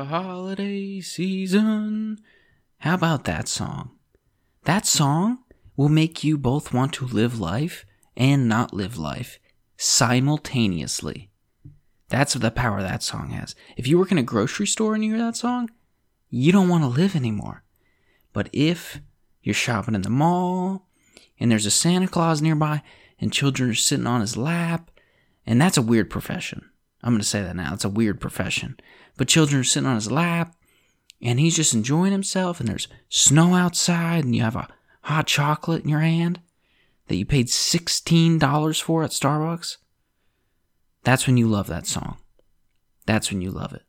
the holiday season. How about that song? That song will make you both want to live life and not live life simultaneously. That's the power that song has. If you work in a grocery store and you hear that song, you don't want to live anymore. But if you're shopping in the mall and there's a Santa Claus nearby and children are sitting on his lap, and that's a weird profession. I'm going to say that now. It's a weird profession. But children are sitting on his lap and he's just enjoying himself, and there's snow outside, and you have a hot chocolate in your hand that you paid $16 for at Starbucks. That's when you love that song. That's when you love it.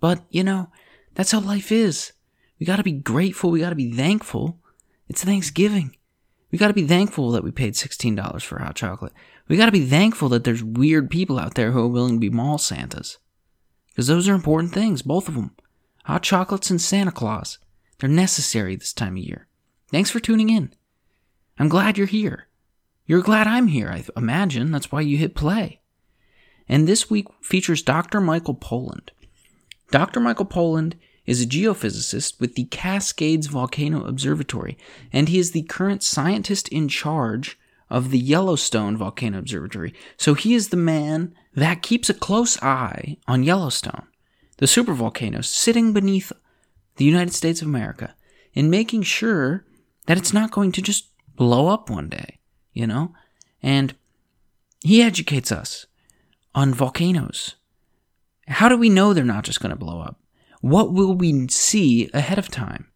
But, you know, that's how life is. We got to be grateful. We got to be thankful. It's Thanksgiving. We got to be thankful that we paid $16 for hot chocolate. We got to be thankful that there's weird people out there who are willing to be mall Santas. Because those are important things, both of them. Hot chocolates and Santa Claus. They're necessary this time of year. Thanks for tuning in. I'm glad you're here. You're glad I'm here, I imagine. That's why you hit play. And this week features Dr. Michael Poland. Dr. Michael Poland is a geophysicist with the Cascades Volcano Observatory, and he is the current scientist in charge of the Yellowstone Volcano Observatory. So he is the man that keeps a close eye on Yellowstone, the supervolcano sitting beneath the United States of America, and making sure that it's not going to just blow up one day, you know? And he educates us on volcanoes. How do we know they're not just going to blow up? What will we see ahead of time?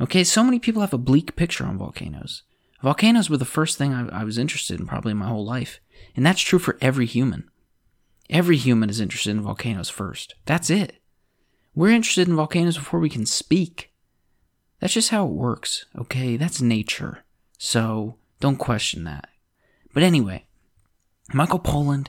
Okay, so many people have a bleak picture on volcanoes. Volcanoes were the first thing I, I was interested in probably in my whole life. And that's true for every human. Every human is interested in volcanoes first. That's it. We're interested in volcanoes before we can speak. That's just how it works, okay? That's nature. So don't question that. But anyway, Michael Poland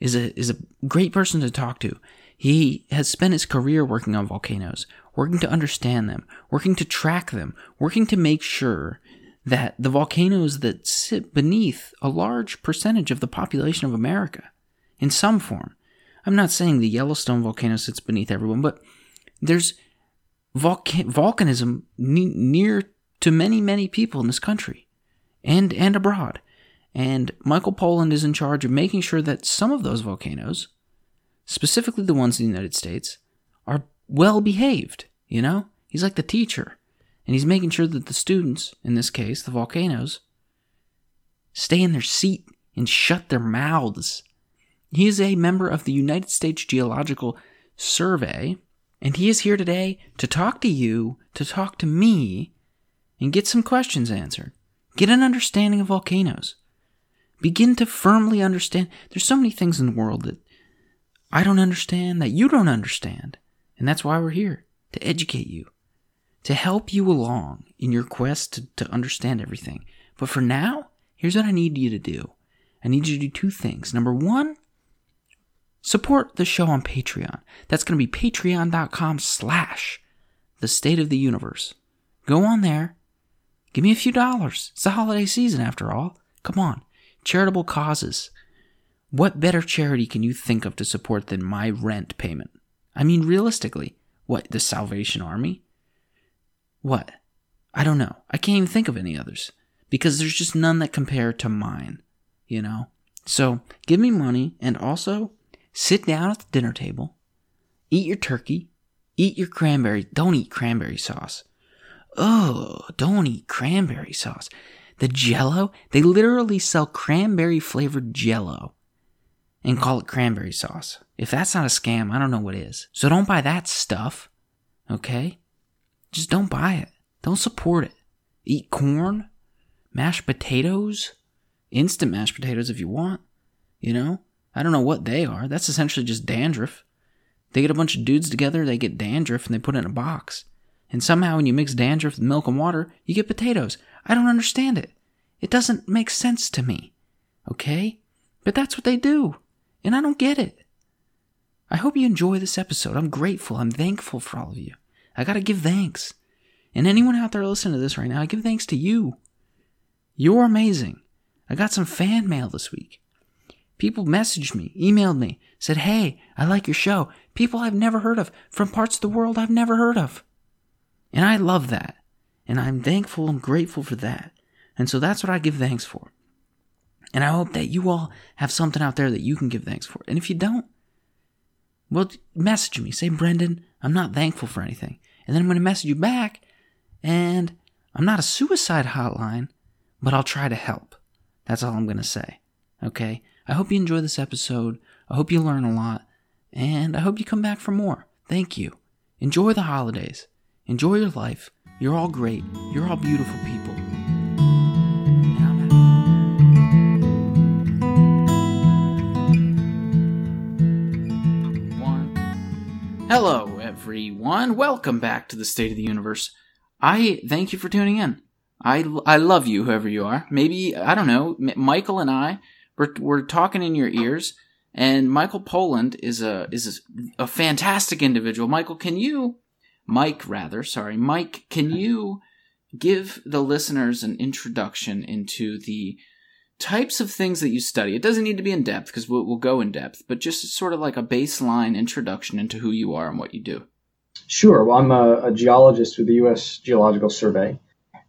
is a is a great person to talk to. He has spent his career working on volcanoes, working to understand them, working to track them, working to make sure that the volcanoes that sit beneath a large percentage of the population of America, in some form. I'm not saying the Yellowstone volcano sits beneath everyone, but there's volca- volcanism ne- near to many, many people in this country and, and abroad. And Michael Poland is in charge of making sure that some of those volcanoes, specifically the ones in the United States, are well behaved. You know? He's like the teacher. And he's making sure that the students, in this case, the volcanoes, stay in their seat and shut their mouths. He is a member of the United States Geological Survey, and he is here today to talk to you, to talk to me, and get some questions answered. Get an understanding of volcanoes. Begin to firmly understand. There's so many things in the world that I don't understand, that you don't understand. And that's why we're here to educate you, to help you along in your quest to, to understand everything. But for now, here's what I need you to do I need you to do two things. Number one, support the show on Patreon. That's going to be patreon.com slash the state of the universe. Go on there. Give me a few dollars. It's the holiday season after all. Come on. Charitable causes. What better charity can you think of to support than my rent payment? I mean, realistically, what, the Salvation Army? What? I don't know. I can't even think of any others because there's just none that compare to mine, you know? So give me money and also sit down at the dinner table, eat your turkey, eat your cranberry. Don't eat cranberry sauce. Oh, don't eat cranberry sauce. The jello, they literally sell cranberry flavored jello and call it cranberry sauce. If that's not a scam, I don't know what is. So don't buy that stuff, okay? Just don't buy it. Don't support it. Eat corn, mashed potatoes, instant mashed potatoes if you want, you know? I don't know what they are. That's essentially just dandruff. They get a bunch of dudes together, they get dandruff, and they put it in a box. And somehow, when you mix dandruff with milk and water, you get potatoes. I don't understand it. It doesn't make sense to me. Okay? But that's what they do. And I don't get it. I hope you enjoy this episode. I'm grateful. I'm thankful for all of you. I gotta give thanks. And anyone out there listening to this right now, I give thanks to you. You're amazing. I got some fan mail this week. People messaged me, emailed me, said, Hey, I like your show. People I've never heard of from parts of the world I've never heard of. And I love that. And I'm thankful and grateful for that. And so that's what I give thanks for. And I hope that you all have something out there that you can give thanks for. And if you don't, well, message me. Say, Brendan, I'm not thankful for anything. And then I'm going to message you back. And I'm not a suicide hotline, but I'll try to help. That's all I'm going to say. Okay? I hope you enjoy this episode. I hope you learn a lot. And I hope you come back for more. Thank you. Enjoy the holidays. Enjoy your life. You're all great. You're all beautiful people. Hello, everyone. Welcome back to the State of the Universe. I thank you for tuning in. I, I love you, whoever you are. Maybe, I don't know, Michael and I, we're, we're talking in your ears, and Michael Poland is a, is a, a fantastic individual. Michael, can you, Mike rather, sorry, Mike, can you give the listeners an introduction into the types of things that you study. It doesn't need to be in depth because we'll, we'll, go in depth, but just sort of like a baseline introduction into who you are and what you do. Sure. Well, I'm a, a geologist with the U.S. Geological Survey,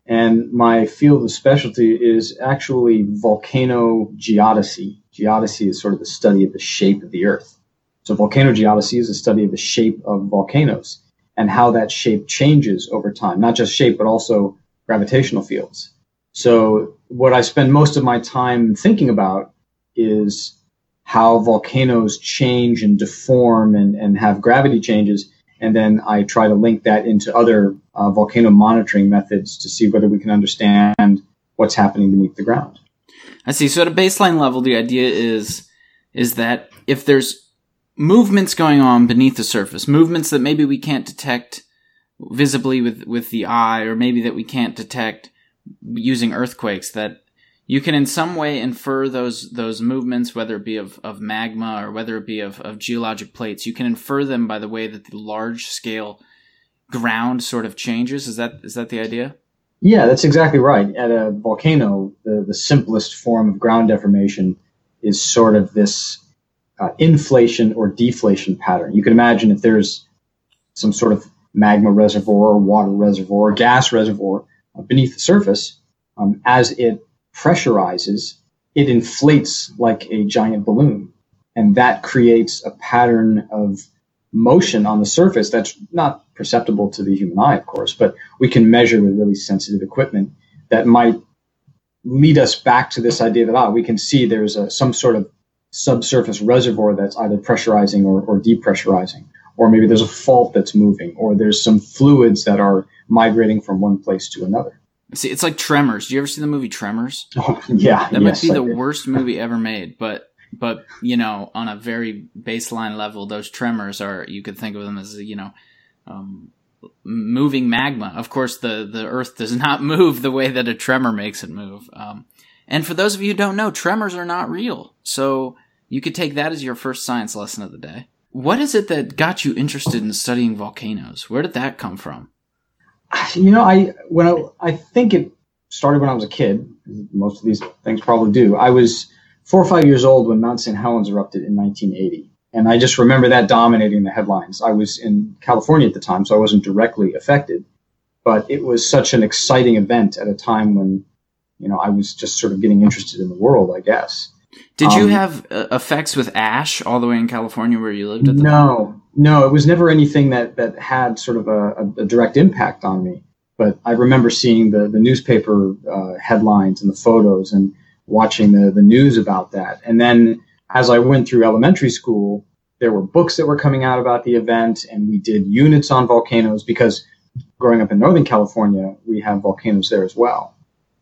and my field of specialty is actually volcano geodesy. Geodesy is sort of the study of the shape of the Earth. So, volcano geodesy is a study of the shape of volcanoes and how that shape changes over time, not just shape, but also gravitational fields. So what I spend most of my time thinking about is how volcanoes change and deform and, and have gravity changes. And then I try to link that into other uh, volcano monitoring methods to see whether we can understand what's happening beneath the ground. I see. So at a baseline level, the idea is is that if there's movements going on beneath the surface, movements that maybe we can't detect visibly with with the eye, or maybe that we can't detect using earthquakes that you can in some way infer those those movements, whether it be of, of magma or whether it be of, of geologic plates. You can infer them by the way that the large scale ground sort of changes. Is that is that the idea? Yeah, that's exactly right. At a volcano, the, the simplest form of ground deformation is sort of this uh, inflation or deflation pattern. You can imagine if there's some sort of magma reservoir, water reservoir, gas reservoir, beneath the surface, um, as it pressurizes, it inflates like a giant balloon. And that creates a pattern of motion on the surface that's not perceptible to the human eye, of course, but we can measure with really sensitive equipment that might lead us back to this idea that ah, we can see there's a, some sort of subsurface reservoir that's either pressurizing or, or depressurizing, or maybe there's a fault that's moving, or there's some fluids that are migrating from one place to another. See, it's like Tremors. Do you ever see the movie Tremors? Oh, yeah, that yes, might be the worst movie ever made, but but you know, on a very baseline level, those tremors are you could think of them as you know, um, moving magma. Of course, the the Earth does not move the way that a tremor makes it move. Um, and for those of you who don't know, tremors are not real. So you could take that as your first science lesson of the day. What is it that got you interested in studying volcanoes? Where did that come from? You know, I when I, I think it started when I was a kid. Most of these things probably do. I was four or five years old when Mount St. Helens erupted in 1980. And I just remember that dominating the headlines. I was in California at the time, so I wasn't directly affected. But it was such an exciting event at a time when, you know, I was just sort of getting interested in the world, I guess. Did um, you have uh, effects with ash all the way in California where you lived at the no, time? No, it was never anything that, that had sort of a, a direct impact on me. But I remember seeing the, the newspaper uh, headlines and the photos and watching the, the news about that. And then as I went through elementary school, there were books that were coming out about the event, and we did units on volcanoes because growing up in Northern California, we have volcanoes there as well.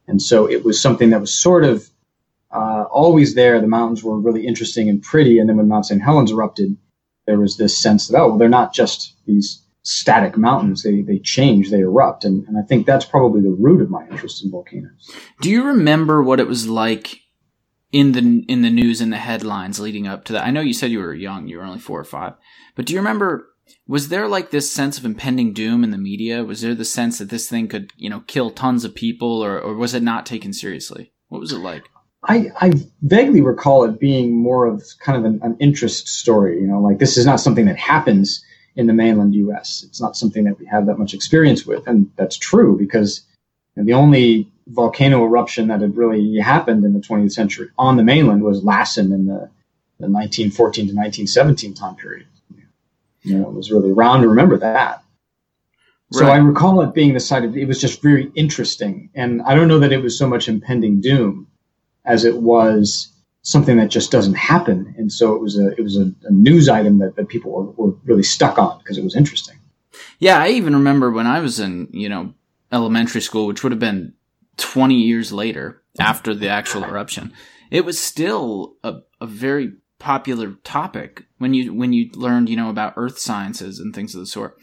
And so it was something that was sort of uh, always there. The mountains were really interesting and pretty. And then when Mount St. Helens erupted, there was this sense that, oh, well, they're not just these static mountains. They, they change, they erupt. And, and I think that's probably the root of my interest in volcanoes. Do you remember what it was like in the, in the news and the headlines leading up to that? I know you said you were young, you were only four or five, but do you remember, was there like this sense of impending doom in the media? Was there the sense that this thing could, you know, kill tons of people or, or was it not taken seriously? What was it like? I, I vaguely recall it being more of kind of an, an, interest story. You know, like this is not something that happens in the mainland U.S. It's not something that we have that much experience with, and that's true because you know, the only volcano eruption that had really happened in the 20th century on the mainland was Lassen in the, the 1914 to 1917 time period. You know, it was really around to remember that. So right. I recall it being the site of it was just very interesting, and I don't know that it was so much impending doom as it was something that just doesn't happen. And so it was a it was a, a news item that, that people were, were really stuck on because it was interesting. Yeah, I even remember when I was in you know elementary school, which would have been twenty years later after the actual eruption. It was still a, a very popular topic when you when you learned you know about earth sciences and things of the sort.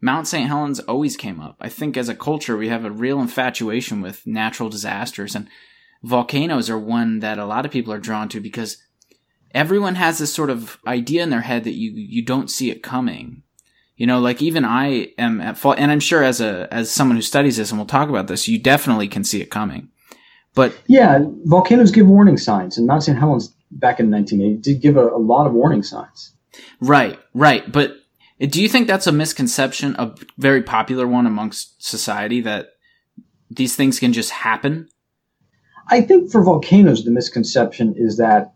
Mount St. Helens always came up. I think as a culture we have a real infatuation with natural disasters and volcanoes are one that a lot of people are drawn to because everyone has this sort of idea in their head that you you don't see it coming. You know, like even I am at fault, and I'm sure as a as someone who studies this, and we'll talk about this, you definitely can see it coming. But yeah, volcanoes give warning signs, and Mount St. Helens back in 1980 did give a, a lot of warning signs. Right, right. But do you think that's a misconception, a very popular one amongst society that these things can just happen? I think for volcanoes, the misconception is that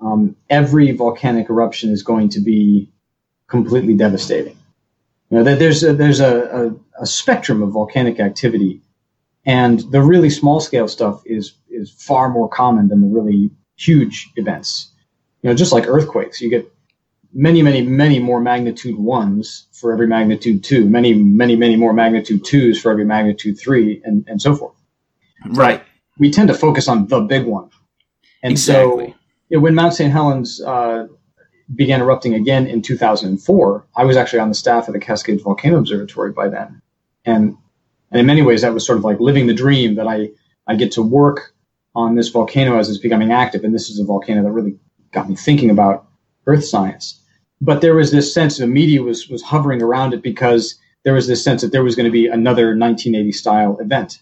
um, every volcanic eruption is going to be completely devastating. You know, that there's a, there's a, a, a, spectrum of volcanic activity, and the really small scale stuff is is far more common than the really huge events. You know, just like earthquakes, you get many, many, many more magnitude ones for every magnitude two, many, many, many more magnitude twos for every magnitude three, and, and so forth. Right we tend to focus on the big one. And exactly. so know, when Mount St. Helens uh, began erupting again in 2004, I was actually on the staff of the Cascades Volcano Observatory by then. And, and in many ways, that was sort of like living the dream that I, I get to work on this volcano as it's becoming active. And this is a volcano that really got me thinking about earth science. But there was this sense the media was, was hovering around it because there was this sense that there was going to be another 1980 style event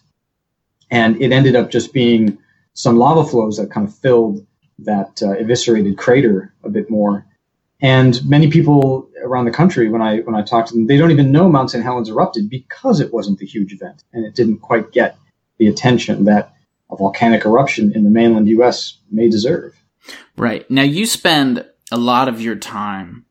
and it ended up just being some lava flows that kind of filled that uh, eviscerated crater a bit more. And many people around the country, when I when I talk to them, they don't even know Mount St. Helens erupted because it wasn't the huge event and it didn't quite get the attention that a volcanic eruption in the mainland U.S. may deserve. Right now, you spend a lot of your time,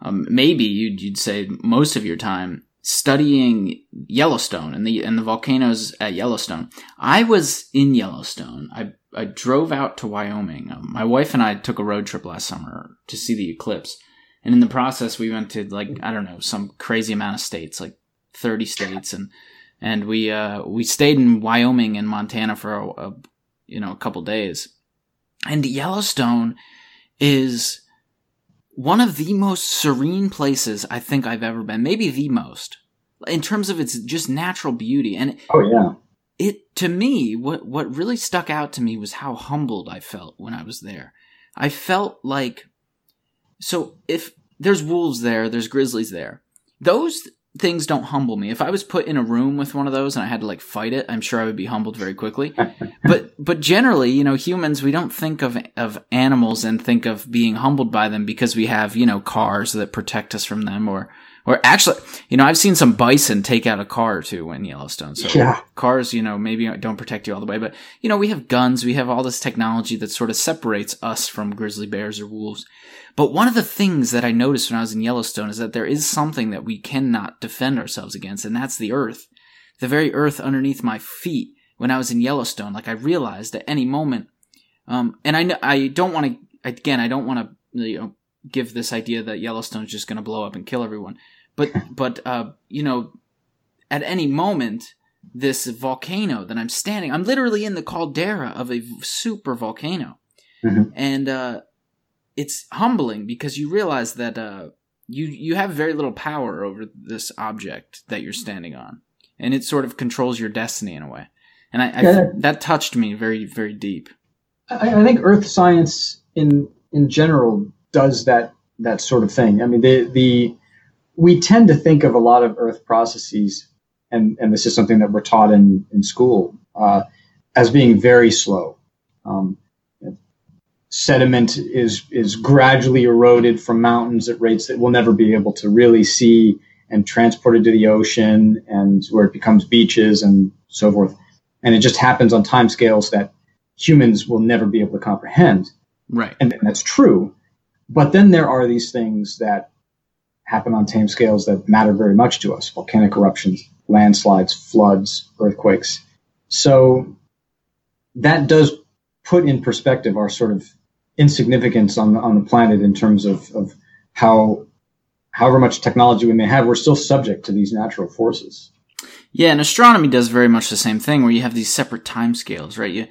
um, maybe you'd, you'd say most of your time, studying Yellowstone and the and the volcanoes at Yellowstone. I was in Yellowstone. I I drove out to Wyoming. Um, my wife and I took a road trip last summer to see the eclipse, and in the process, we went to like I don't know some crazy amount of states, like thirty states, and and we uh, we stayed in Wyoming and Montana for a, a you know a couple days, and Yellowstone is one of the most serene places I think I've ever been. Maybe the most in terms of its just natural beauty. And oh yeah, it to me what what really stuck out to me was how humbled I felt when I was there. I felt like so if there's wolves there, there's grizzlies there. Those things don't humble me. If I was put in a room with one of those and I had to like fight it, I'm sure I would be humbled very quickly. but but generally, you know, humans we don't think of of animals and think of being humbled by them because we have, you know, cars that protect us from them or or actually, you know, I've seen some bison take out a car or two in Yellowstone. So yeah. cars, you know, maybe don't protect you all the way, but you know, we have guns, we have all this technology that sort of separates us from grizzly bears or wolves. But one of the things that I noticed when I was in Yellowstone is that there is something that we cannot defend ourselves against, and that's the earth. The very earth underneath my feet when I was in Yellowstone. Like I realized at any moment, um, and I, I don't want to, again, I don't want to, you know, give this idea that Yellowstone's just going to blow up and kill everyone. But, but, uh, you know, at any moment, this volcano that I'm standing, I'm literally in the caldera of a super volcano. Mm-hmm. And, uh, it's humbling because you realize that uh, you you have very little power over this object that you're standing on, and it sort of controls your destiny in a way. And I, yeah. I that touched me very very deep. I, I, think Earth science in in general does that that sort of thing. I mean, the the we tend to think of a lot of Earth processes, and and this is something that we're taught in in school uh, as being very slow. Um, sediment is is gradually eroded from mountains at rates that we'll never be able to really see and transported to the ocean and where it becomes beaches and so forth. And it just happens on timescales that humans will never be able to comprehend. Right. And that's true. But then there are these things that happen on time scales that matter very much to us volcanic eruptions, landslides, floods, earthquakes. So that does put in perspective our sort of insignificance on, on the planet in terms of, of how however much technology we may have, we're still subject to these natural forces. Yeah, and astronomy does very much the same thing, where you have these separate time scales, right? You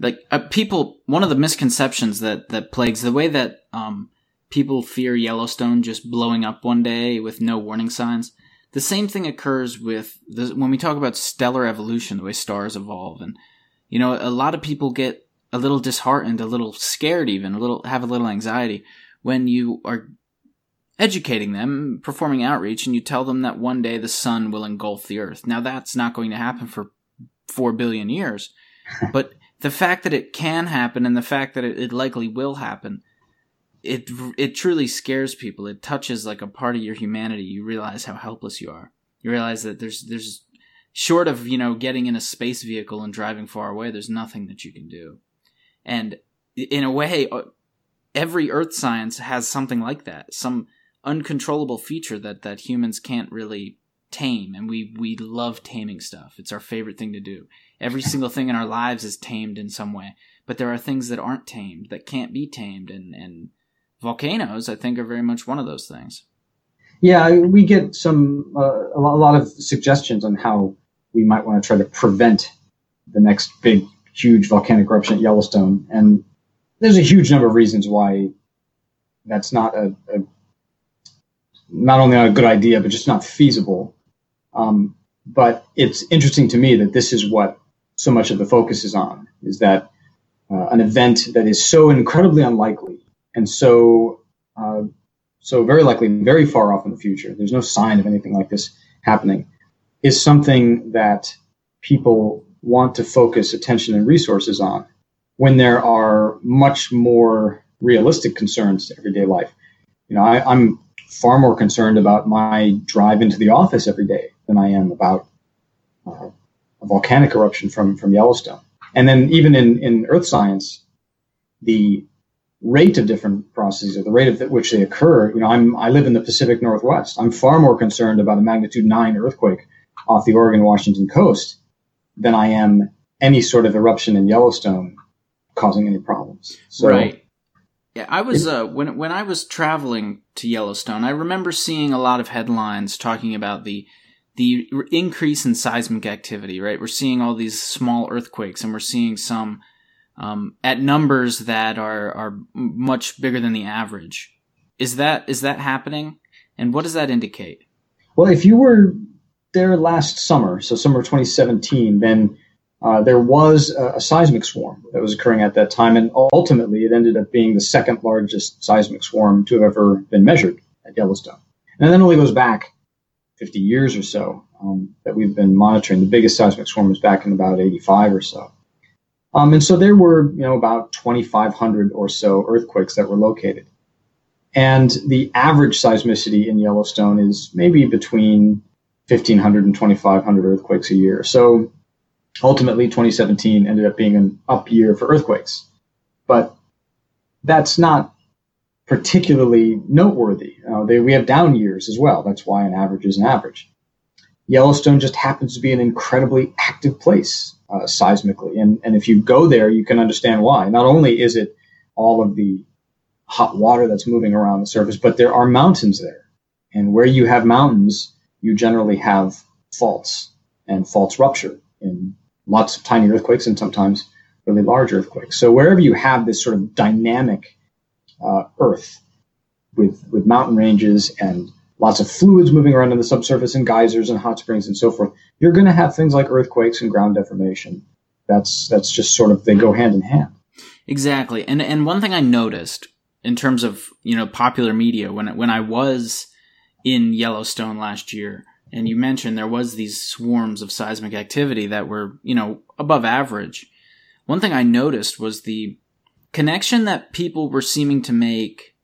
like uh, people. One of the misconceptions that that plagues the way that um, people fear Yellowstone just blowing up one day with no warning signs. The same thing occurs with the, when we talk about stellar evolution, the way stars evolve, and you know, a lot of people get a little disheartened, a little scared, even a little have a little anxiety when you are educating them, performing outreach, and you tell them that one day the sun will engulf the earth. Now, that's not going to happen for four billion years, but the fact that it can happen and the fact that it, it, likely will happen, it it truly scares people. It touches like a part of your humanity. You realize how helpless you are. You realize that there's there's short of you know getting in a space vehicle and driving far away, there's nothing that you can do. And in a way, uh, every earth science has something like that. Some uncontrollable feature that that humans can't really tame and we we love taming stuff it's our favorite thing to do every single thing in our lives is tamed in some way but there are things that aren't tamed that can't be tamed and and volcanoes i think are very much one of those things yeah we get some uh, a lot of suggestions on how we might want to try to prevent the next big huge volcanic eruption at yellowstone and there's a huge number of reasons why that's not a, a not only not a good idea, but just not feasible. Um, but it's interesting to me that this is what so much of the focus is on: is that uh, an event that is so incredibly unlikely and so uh, so very likely very far off in the future. There's no sign of anything like this happening. Is something that people want to focus attention and resources on when there are much more realistic concerns to everyday life. You know, I, I'm far more concerned about my drive into the office every day than I am about uh, a volcanic eruption from, from Yellowstone. And then even in, in earth science, the rate of different processes or the rate at which they occur, you know, I'm, I live in the Pacific Northwest. I'm far more concerned about a magnitude nine earthquake off the Oregon Washington coast than I am any sort of eruption in Yellowstone causing any problems. So, right. Yeah, I was uh, when when I was traveling to Yellowstone, I remember seeing a lot of headlines talking about the the increase in seismic activity. Right, we're seeing all these small earthquakes, and we're seeing some um, at numbers that are are much bigger than the average. Is that is that happening? And what does that indicate? Well, if you were there last summer, so summer 2017, then uh, there was a, a, seismic swarm that was occurring at that time, and ultimately it ended up being the second largest seismic swarm to have ever been measured at Yellowstone. And that only goes back 50 years or so um, that we've been monitoring. The biggest seismic swarm was back in about 85 or so. Um, and so there were, you know, about 2,500 or so earthquakes that were located. And the average seismicity in Yellowstone is maybe between 1,500 and 2,500 earthquakes a year. So ultimately 2017 ended up being an up year for earthquakes. But that's not particularly noteworthy. Uh, they, we have down years as well. That's why an average is an average. Yellowstone just happens to be an incredibly active place uh, seismically. And, and if you go there, you can understand why. Not only is it all of the hot water that's moving around the surface, but there are mountains there. And where you have mountains, you generally have faults and faults rupture in lots of tiny earthquakes and sometimes really large earthquakes. So wherever you have this sort of dynamic uh, earth with with mountain ranges and lots of fluids moving around in the subsurface and geysers and hot springs and so forth, you're going to have things like earthquakes and ground deformation. That's that's just sort of they go hand in hand. Exactly. And and one thing I noticed in terms of, you know, popular media when when I was in Yellowstone last year, and you mentioned there was these swarms of seismic activity that were, you know, above average. One thing I noticed was the connection that people were seeming to make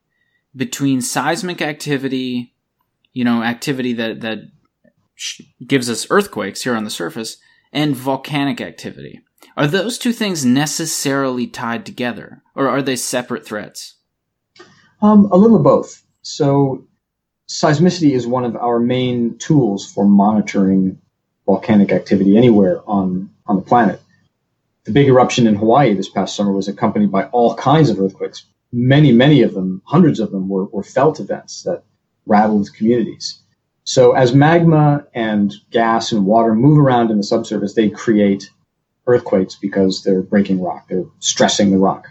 between seismic activity, you know, activity that that gives us earthquakes here on the surface, and volcanic activity. Are those two things necessarily tied together, or are they separate threats? Um, a little of both. So, seismicity is one of our main tools for monitoring volcanic activity anywhere on, on the planet. The big eruption in Hawaii this past summer was accompanied by all kinds of earthquakes. Many, many of them, hundreds of them, were, were felt events that rattled communities. So, as magma and gas and water move around in the subsurface, they create earthquakes because they're breaking rock, they're stressing the rock.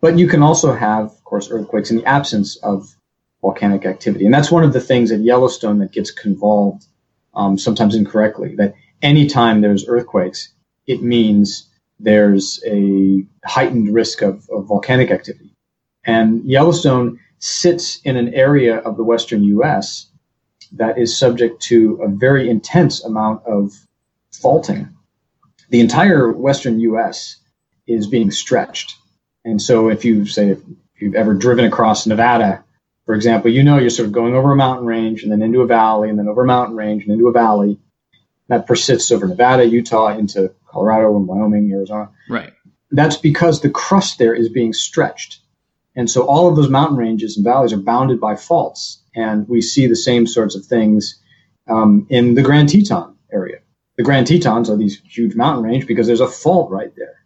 But you can also have, of course, earthquakes in the absence of volcanic activity. And that's one of the things at Yellowstone that gets convolved um, sometimes incorrectly, that anytime there's earthquakes, it means there's a heightened risk of, of volcanic activity. And Yellowstone sits in an area of the western U.S. that is subject to a very intense amount of faulting the entire western U.S. is being stretched. And so, if you say if you've ever driven across Nevada, for example, you know you're sort of going over a mountain range and then into a valley and then over a mountain range and into a valley that persists over Nevada, Utah, into Colorado and Wyoming, Arizona. Right. That's because the crust there is being stretched. And so all of those mountain ranges and valleys are bounded by faults. And we see the same sorts of things um, in the Grand Teton area. The Grand Tetons are these huge mountain range because there's a fault right there.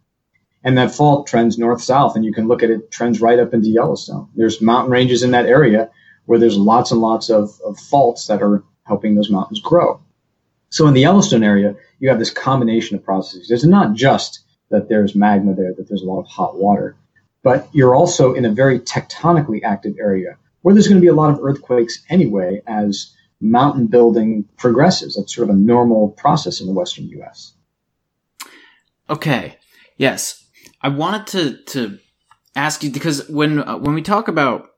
And that fault trends north south, and you can look at it trends right up into Yellowstone. There's mountain ranges in that area where there's lots and lots of, of faults that are helping those mountains grow. So in the Yellowstone area, you have this combination of processes. It's not just that there's magma there, that there's a lot of hot water, but you're also in a very tectonically active area where there's going to be a lot of earthquakes anyway as mountain building progresses. That's sort of a normal process in the Western U.S. Okay. Yes, I wanted to to ask you because when uh, when we talk about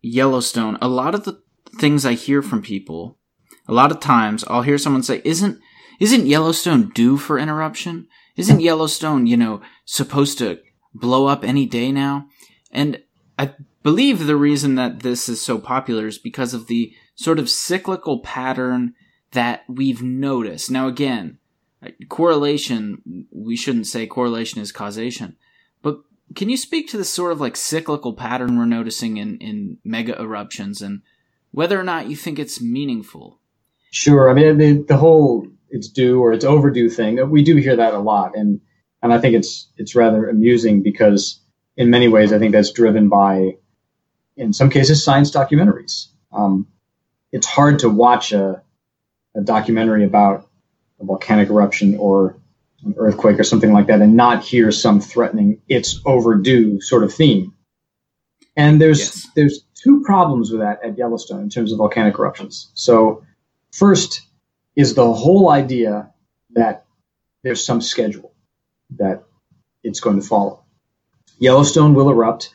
Yellowstone, a lot of the things I hear from people, a lot of times I'll hear someone say, "Isn't isn't Yellowstone due for interruption? Isn't Yellowstone, you know, supposed to blow up any day now?" And I believe the reason that this is so popular is because of the sort of cyclical pattern that we've noticed. Now, again, uh, correlation, we shouldn't say correlation is causation, but can you speak to the sort of like cyclical pattern we're noticing in, in mega eruptions and whether or not you think it's meaningful? Sure. I mean, the, whole it's due or it's overdue thing, uh, we do hear that a lot. And, and I think it's, it's rather amusing because in many ways, I think that's driven by, in some cases, science documentaries. Um, it's hard to watch a, a documentary about a volcanic eruption or an earthquake or something like that and not hear some threatening it's overdue sort of theme. And there's yes. there's two problems with that at Yellowstone in terms of volcanic eruptions. So first is the whole idea that there's some schedule that it's going to follow. Yellowstone will erupt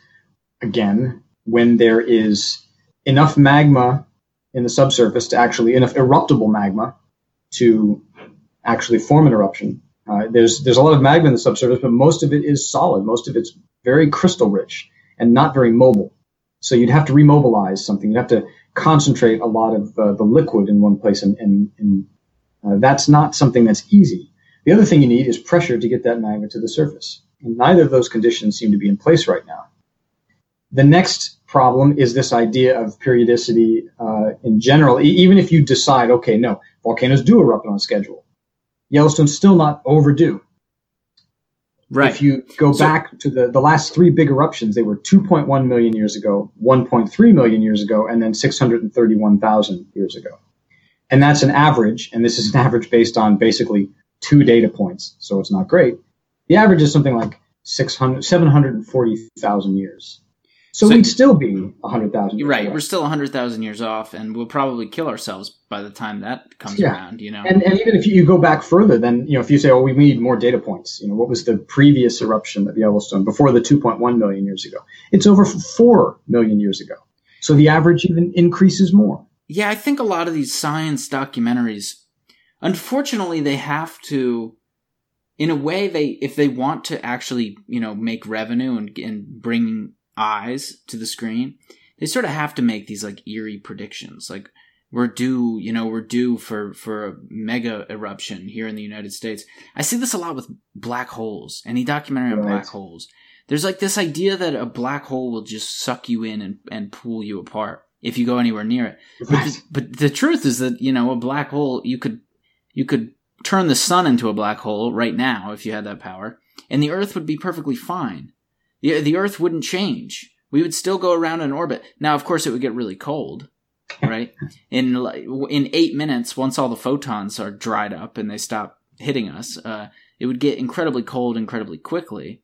again when there is enough magma in the subsurface to actually enough eruptible magma to actually form an eruption. Uh, there's there's a lot of magma in the subsurface, but most of it is solid. Most of it's very crystal rich and not very mobile. So you'd have to remobilize something. You'd have to concentrate a lot of uh, the liquid in one place, and, and, and uh, that's not something that's easy. The other thing you need is pressure to get that magma to the surface. And neither of those conditions seem to be in place right now. The next problem is this idea of periodicity uh, in general. E- even if you decide, okay, no, volcanoes do erupt on schedule, Yellowstone's still not overdue. Right. If you go so, back to the, the last three big eruptions, they were 2.1 million years ago, 1.3 million years ago, and then 631,000 years ago. And that's an average, and this is an average based on basically two data points, so it's not great. The average is something like 600, 740,000 years. So, so we'd still be 100,000 Right. Away. We're still 100,000 years off, and we'll probably kill ourselves by the time that comes yeah. around, you know? And, and even if you go back further, then, you know, if you say, oh, we need more data points, you know, what was the previous eruption of Yellowstone before the 2.1 million years ago? It's over 4 million years ago. So the average even increases more. Yeah, I think a lot of these science documentaries, unfortunately, they have to in a way, they if they want to actually you know make revenue and and bring eyes to the screen, they sort of have to make these like eerie predictions, like we're due, you know, we're due for for a mega eruption here in the United States. I see this a lot with black holes. Any documentary on right. black holes, there's like this idea that a black hole will just suck you in and, and pull you apart if you go anywhere near it. Right. But, but the truth is that you know a black hole you could you could turn the sun into a black hole right now if you had that power, and the Earth would be perfectly fine. The The Earth wouldn't change. We would still go around in orbit. Now, of course, it would get really cold right? In in eight minutes, once all the photons are dried up and they stop hitting us, uh, it would get incredibly cold incredibly quickly,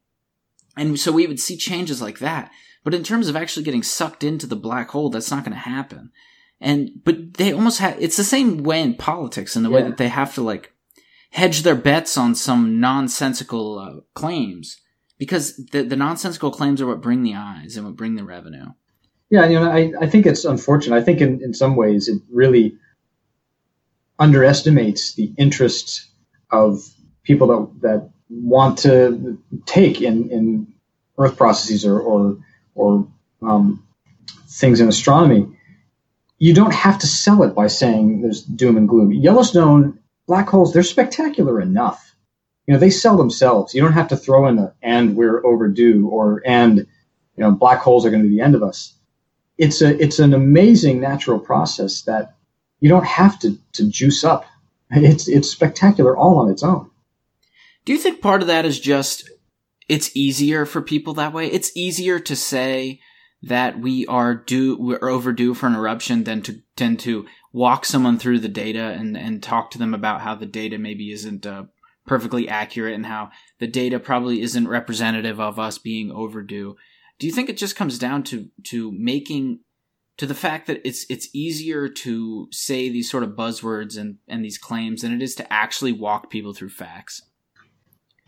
and so we would see changes like that. But in terms of actually getting sucked into the black hole, that's not going to happen. And but they almost have it's the same way in politics in the yeah. way that they have to like hedge their bets on some nonsensical uh, claims because the, the nonsensical claims are what bring the eyes and what bring the revenue. Yeah, you know, I, I think it's unfortunate. I think in, in some ways it really underestimates the interest of people that, that want to take in, in Earth processes or, or, or um, things in astronomy. You don't have to sell it by saying there's doom and gloom. Yellowstone black holes, they're spectacular enough. You know, they sell themselves. You don't have to throw in the and we're overdue or and you know black holes are going to be the end of us it's a it's an amazing natural process that you don't have to to juice up. It's it's spectacular all on its own. Do you think part of that is just it's easier for people that way? It's easier to say that we are due we're overdue for an eruption than to tend to walk someone through the data and and talk to them about how the data maybe isn't uh, perfectly accurate and how the data probably isn't representative of us being overdue. Do you think it just comes down to to making to the fact that it's it's easier to say these sort of buzzwords and, and these claims than it is to actually walk people through facts?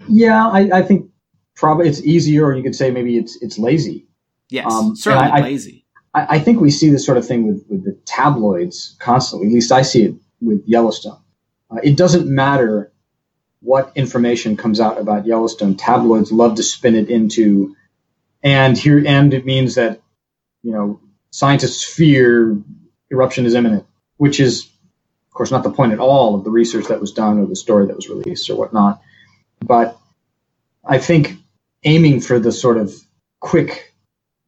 Yeah, I, I think probably it's easier, or you could say maybe it's it's lazy. Yes, um, certainly I, lazy. I, I, think we see this sort of thing with, with the tabloids constantly. At least I see it with Yellowstone. Uh, it doesn't matter what information comes out about Yellowstone. Tabloids love to spin it into and here and it means that you know scientists fear eruption is imminent, which is of course not the point at all of the research that was done or the story that was released or whatnot. But I think aiming for the sort of quick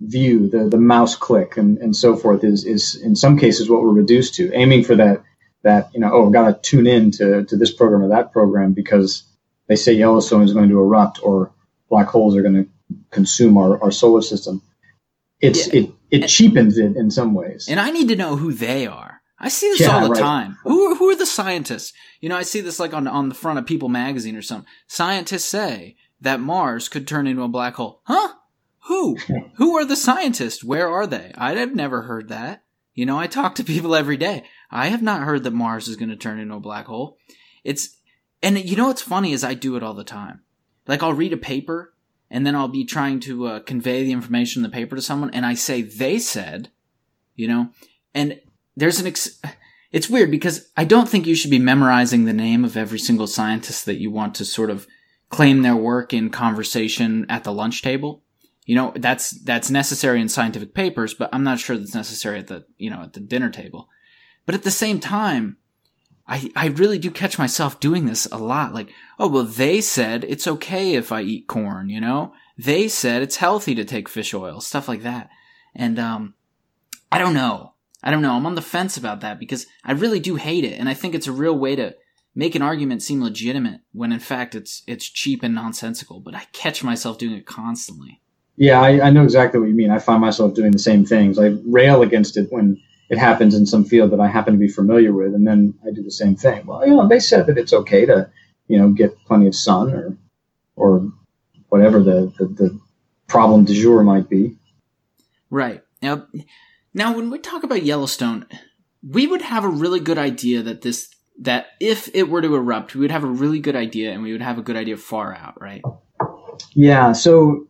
view, the the mouse click and, and so forth is is in some cases what we're reduced to. Aiming for that that, you know, oh, I've got to tune in to, to this program or that program because they say Yellowstone is going to erupt or black holes are going to consume our, our solar system. It's yeah. it it and, cheapens it in some ways. And I need to know who they are. I see this yeah, all the right. time. Who who are the scientists? You know, I see this like on on the front of People magazine or something. Scientists say that Mars could turn into a black hole. Huh? Who? who are the scientists? Where are they? I've never heard that. You know, I talk to people every day. I have not heard that Mars is going to turn into a black hole. It's and you know what's funny is I do it all the time. Like I'll read a paper and then I'll be trying to uh, convey the information in the paper to someone, and I say they said, you know, and there's an ex- it's weird because I don't think you should be memorizing the name of every single scientist that you want to sort of claim their work in conversation at the lunch table. You know, that's that's necessary in scientific papers, but I'm not sure that's necessary at the you know at the dinner table. But at the same time, I, I really do catch myself doing this a lot. Like, oh, well, they said it's okay if I eat corn, you know? They said it's healthy to take fish oil, stuff like that. And, um, I don't know. I don't know. I'm on the fence about that because I really do hate it. And I think it's a real way to make an argument seem legitimate when in fact it's, it's cheap and nonsensical, but I catch myself doing it constantly. Yeah, I, I know exactly what you mean. I find myself doing the same things. I rail against it when it happens in some field that I happen to be familiar with, and then I do the same thing. Well, you know, they said that it's okay to, you know, get plenty of sun or, or whatever the, the, the problem du jour might be. Right. Now, now when we talk about Yellowstone, we would have a really good idea that this that if it were to erupt, we would have a really good idea, and we would have a good idea far out, right? Yeah. So,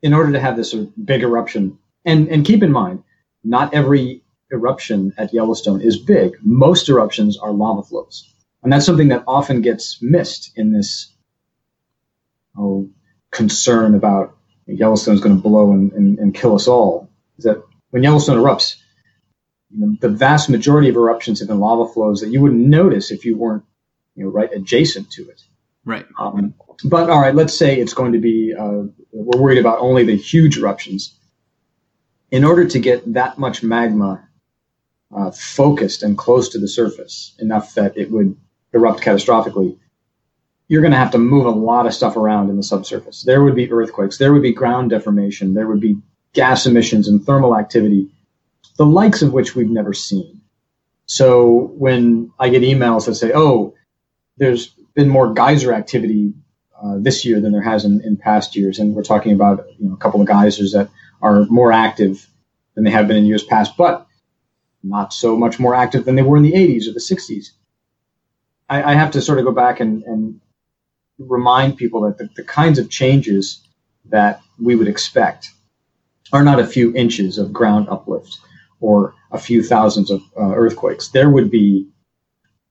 in order to have this big eruption, and and keep in mind, not every eruption at Yellowstone is big. Most eruptions are lava flows. And that's something that often gets missed in this oh, concern about Yellowstone's going to blow and, and, and kill us all is that when Yellowstone erupts, you know, the vast majority of eruptions have been lava flows that you wouldn't notice if you weren't, you know, right adjacent to it. Right. Um, but all right, let's say it's going to be, uh, we're worried about only the huge eruptions. In order to get that much magma uh, focused and close to the surface enough that it would erupt catastrophically, you're going to have to move a lot of stuff around in the subsurface. There would be earthquakes, there would be ground deformation, there would be gas emissions and thermal activity, the likes of which we've never seen. So when I get emails that say, oh, there's been more geyser activity uh, this year than there has in, in past years, and we're talking about you know, a couple of geysers that are more active than they have been in years past, but not so much more active than they were in the 80s or the 60s. I, I have to sort of go back and, and remind people that the, the kinds of changes that we would expect are not a few inches of ground uplift or a few thousands of uh, earthquakes. There would be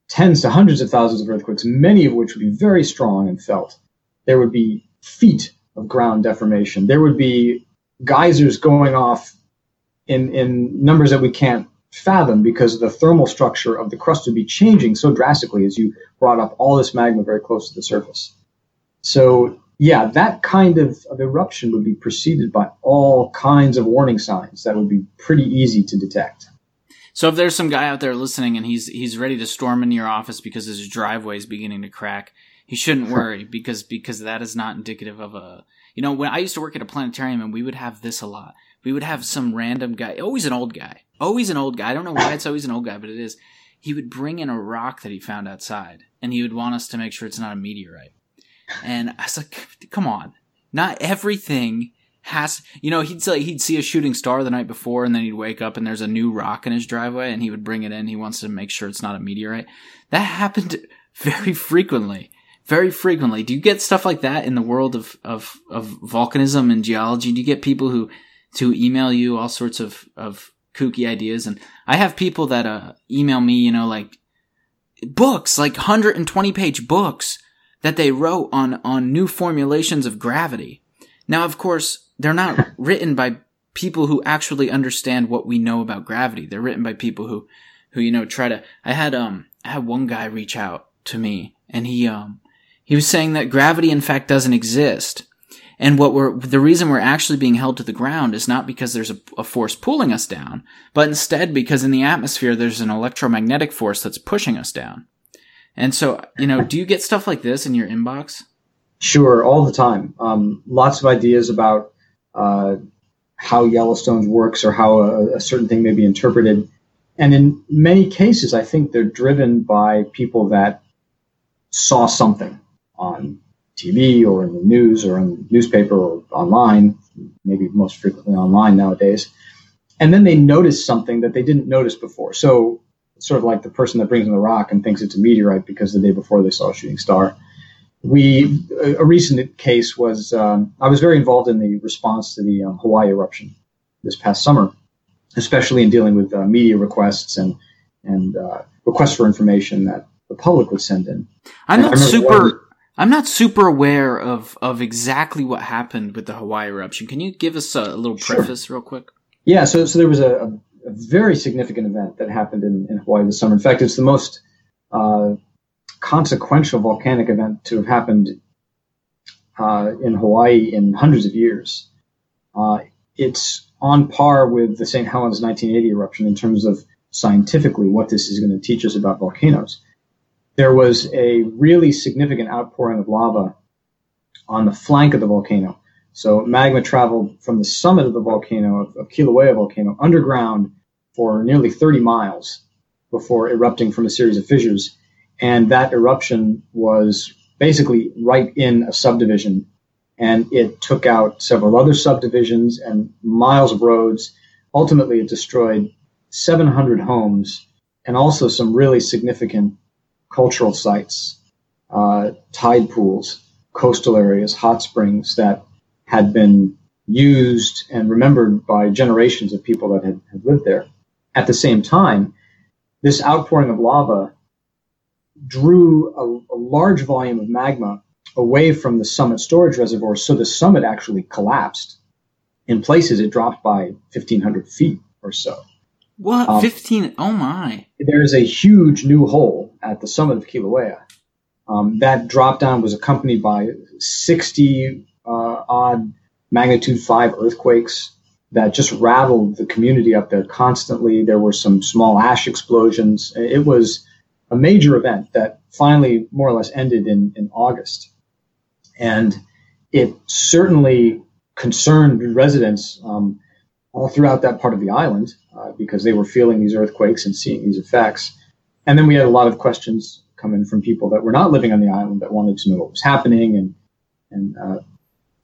tens to hundreds of thousands of earthquakes, many of which would be very strong and felt. There would be feet of ground deformation. There would be geysers going off in, in numbers that we can't fathom because the thermal structure of the crust would be changing so drastically as you brought up all this magma very close to the surface. So yeah, that kind of, of eruption would be preceded by all kinds of warning signs that would be pretty easy to detect. So if there's some guy out there listening and he's he's ready to storm into your office because his driveway is beginning to crack, he shouldn't worry because because that is not indicative of a you know when I used to work at a planetarium and we would have this a lot. We would have some random guy, always an old guy, always an old guy. I don't know why it's always an old guy, but it is. He would bring in a rock that he found outside, and he would want us to make sure it's not a meteorite. And I was like, come on. Not everything has, you know, he'd say, he'd see a shooting star the night before and then he'd wake up and there's a new rock in his driveway and he would bring it in. He wants to make sure it's not a meteorite. That happened very frequently. Very frequently. Do you get stuff like that in the world of, of, of volcanism and geology? Do you get people who, to email you all sorts of, of kooky ideas? And I have people that, uh, email me, you know, like books, like 120 page books that they wrote on, on new formulations of gravity. Now, of course, they're not written by people who actually understand what we know about gravity. They're written by people who, who, you know, try to, I had, um, I had one guy reach out to me and he, um, he was saying that gravity in fact doesn't exist. And what we're, the reason we're actually being held to the ground is not because there's a, a, force pulling us down, but instead because in the atmosphere there's an electromagnetic force that's pushing us down. And so, you know, do you get stuff like this in your inbox? Sure, all the time. Um, lots of ideas about uh, how Yellowstone works or how a, a, certain thing may be interpreted. And in many cases, I think they're driven by people that saw something on TV or in the news or in the newspaper or online, maybe most frequently online nowadays. And then they notice something that they didn't notice before. So sort of like the person that brings in the rock and thinks it's a meteorite because the day before they saw a shooting star. We a recent case was um, I was very involved in the response to the um, Hawaii eruption this past summer, especially in dealing with uh, media requests and and uh, requests for information that the public would send in. I'm not super. I'm not super aware of, of exactly what happened with the Hawaii eruption. Can you give us a, a little preface sure. real quick? Yeah, so so there was a, a very significant event that happened in, in Hawaii this summer. In fact, it's the most uh, consequential volcanic event to have happened uh, in Hawaii in hundreds of years. Uh, it's on par with the St. Helens 1980 eruption in terms of scientifically what this is going to teach us about volcanoes. There was a really significant outpouring of lava on the flank of the volcano so magma traveled from the summit of the volcano, of, of Kilauea volcano, underground for nearly 30 miles before erupting from a series of fissures. And that eruption was basically right in a subdivision. And it took out several other subdivisions and miles of roads. Ultimately, it destroyed 700 homes and also some really significant cultural sites, uh, tide pools, coastal areas, hot springs that had been used and remembered by generations of people that had, had lived there. At the same time, this outpouring of lava drew a, a, large volume of magma away from the summit storage reservoir. So the summit actually collapsed. In places, it dropped by 1,500 feet or so. What? Um, 15? Oh my. There is a huge new hole at the summit of Kilauea. Um, that drop down was accompanied by 60 uh, odd magnitude 5 earthquakes that just rattled the community up there constantly. There were some small ash explosions. It was a major event that finally more or less ended in, in August. And it certainly concerned residents um, all throughout that part of the island uh, because they were feeling these earthquakes and seeing these effects. And then we had a lot of questions come in from people that were not living on the island that wanted to know what was happening and and uh,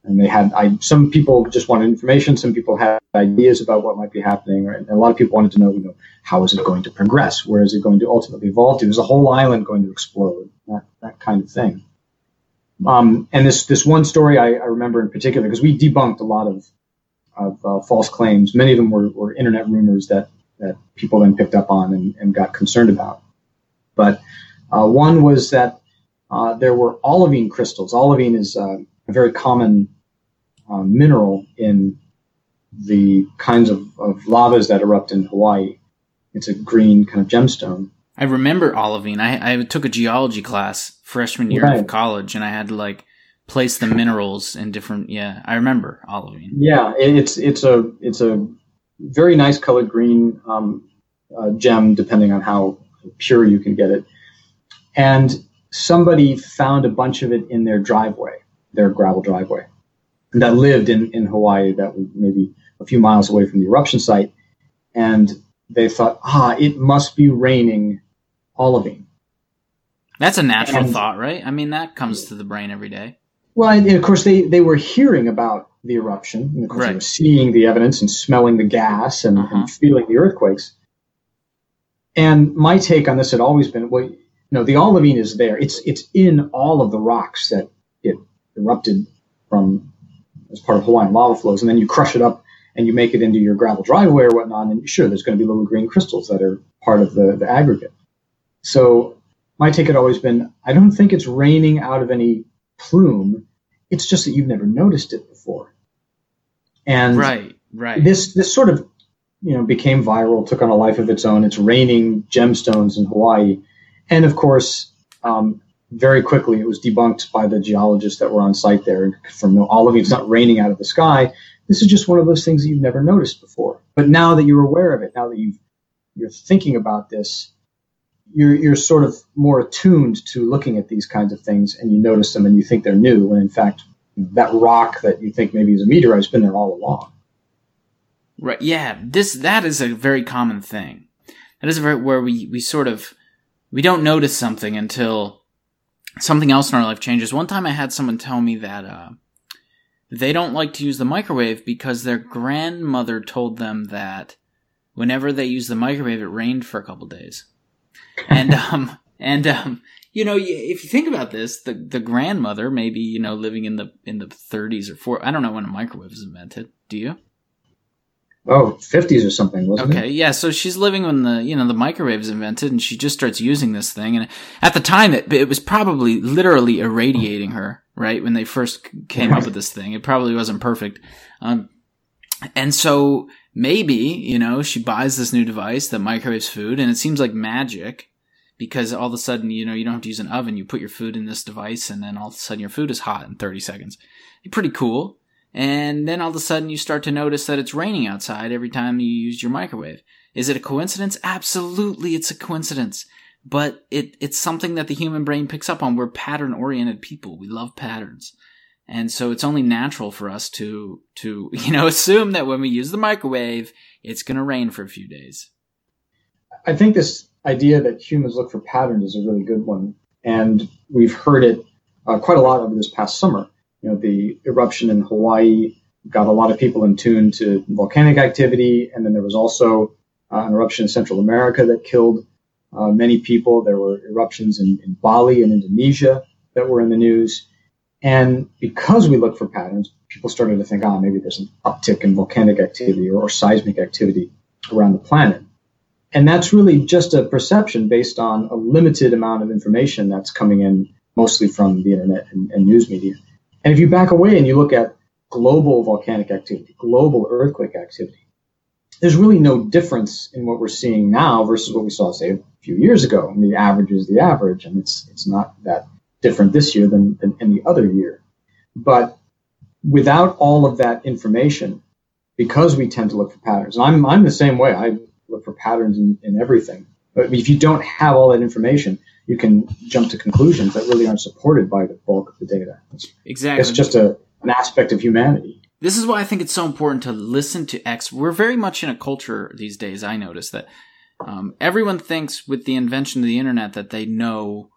and they had I, some people just wanted information some people had ideas about what might be happening and a lot of people wanted to know you know how is it going to progress? Where is it going to ultimately evolve to? Is the whole island going to explode? That, that kind of thing. Um, and this this one story I, I remember in particular because we debunked a lot of of uh, false claims. Many of them were, were internet rumors that that people then picked up on and, and got concerned about but uh, one was that uh, there were olivine crystals olivine is uh, a very common uh, mineral in the kinds of, of lavas that erupt in Hawaii. It's a green kind of gemstone. I remember olivine. I, I took a geology class freshman year Right. of college, and I had to like place the minerals in different. Yeah, I remember olivine. Yeah, it's it's a it's a very nice colored green um, uh, gem, depending on how pure you can get it. And somebody found a bunch of it in their driveway, their gravel driveway, that lived in in Hawaii, that was maybe a few miles away from the eruption site, and they thought, ah, it must be raining olivine. That's a natural And- thought, right? I mean, that comes to the brain every day. Well, and, and of course they, they were hearing about the eruption, and of course they Right. were seeing the evidence and smelling the gas and, Uh-huh. and feeling the earthquakes. And my take on this had always been, well, you know, the olivine is there. It's it's in all of the rocks that it erupted from as part of Hawaiian lava flows, and then you crush it up and you make it into your gravel driveway or whatnot, and sure, there's going to be little green crystals that are part of the, the aggregate. So my take had always been, I don't think it's raining out of any plume. It's just that you've never noticed it before. And Right, right. this this sort of you know became viral, took on a life of its own. It's raining gemstones in Hawaii, and of course, um, very quickly it was debunked by the geologists that were on site there. From no, all of it's not raining out of the sky. This is just one of those things that you've never noticed before. But now that you're aware of it, now that you've you're thinking about this, you're you're sort of more attuned to looking at these kinds of things, and you notice them, and you think they're new, And in fact that rock that you think maybe is a meteorite has been there all along. Right. Yeah. This that is a very common thing. That is very where we we sort of we don't notice something until something else in our life changes. One time I had someone tell me that uh, they don't like to use the microwave because their grandmother told them that whenever they use the microwave, it rained for a couple days. And um and um you know if you think about this, the the grandmother maybe you know living in the in the 30s or 4 I don't know when a microwave was invented. Do you? Oh, 50s or something, wasn't Okay, yeah. So she's living when the you know the microwave is invented, and she just starts using this thing. And at the time, it it was probably literally irradiating her. Right when they first came up with this thing, it probably wasn't perfect. Um, and so maybe you know she buys this new device that microwaves food, and it seems like magic because all of a sudden you know you don't have to use an oven. You put your food in this device, and then all of a sudden your food is hot in thirty seconds. Pretty cool. And then all of a sudden you start to notice that it's raining outside every time you use your microwave. Is it a coincidence? Absolutely, it's a coincidence. But it, it's something that the human brain picks up on. We're pattern oriented people. We love patterns. And so it's only natural for us to, to, you know, assume that when we use the microwave, it's going to rain for a few days. I think this idea that humans look for patterns is a really good one. And we've heard it uh, quite a lot over this past summer. You know, the eruption in Hawaii got a lot of people in tune to volcanic activity. And then there was also uh, an eruption in Central America that killed uh, many people. There were eruptions in, in Bali and Indonesia that were in the news. And because we look for patterns, people started to think, ah, maybe there's an uptick in volcanic activity or, or seismic activity around the planet. And that's really just a perception based on a limited amount of information that's coming in mostly from the internet and, and news media. And if you back away and you look at global volcanic activity, global earthquake activity, there's really no difference in what we're seeing now versus what we saw, say, a few years ago. Mean, the average is the average, and it's it's not that different this year than, than any other year. But without all of that information, because we tend to look for patterns, and I'm, I'm the same way. I look for patterns in, in everything. But if you don't have all that information, you can jump to conclusions that really aren't supported by the bulk of the data. It's, exactly. It's just a, an aspect of humanity. This is why I think it's so important to listen to X. We're very much in a culture these days. I notice that um, everyone thinks with the invention of the internet that they know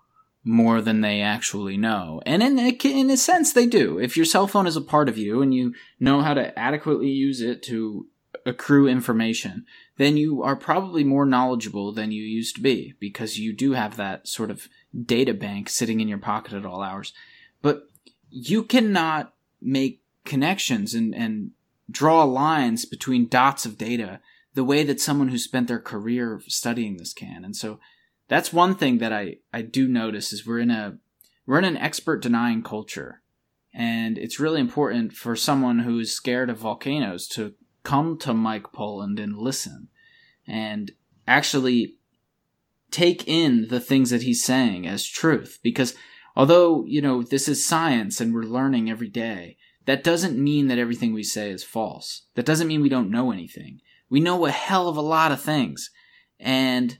more than they actually know. And in a, in a sense, they do. If your cell phone is a part of you and you know how to adequately use it to accrue information, then you are probably more knowledgeable than you used to be because you do have that sort of data bank sitting in your pocket at all hours. But you cannot make connections and, and draw lines between dots of data the way that someone who spent their career studying this can. And so that's one thing that I, I do notice is we're in a we're in an expert denying culture. And it's really important for someone who is scared of volcanoes to come to Mike Poland and listen and actually take in the things that he's saying as truth. Because although, you know, this is science and we're learning every day, that doesn't mean that everything we say is false. That doesn't mean we don't know anything. We know a hell of a lot of things. And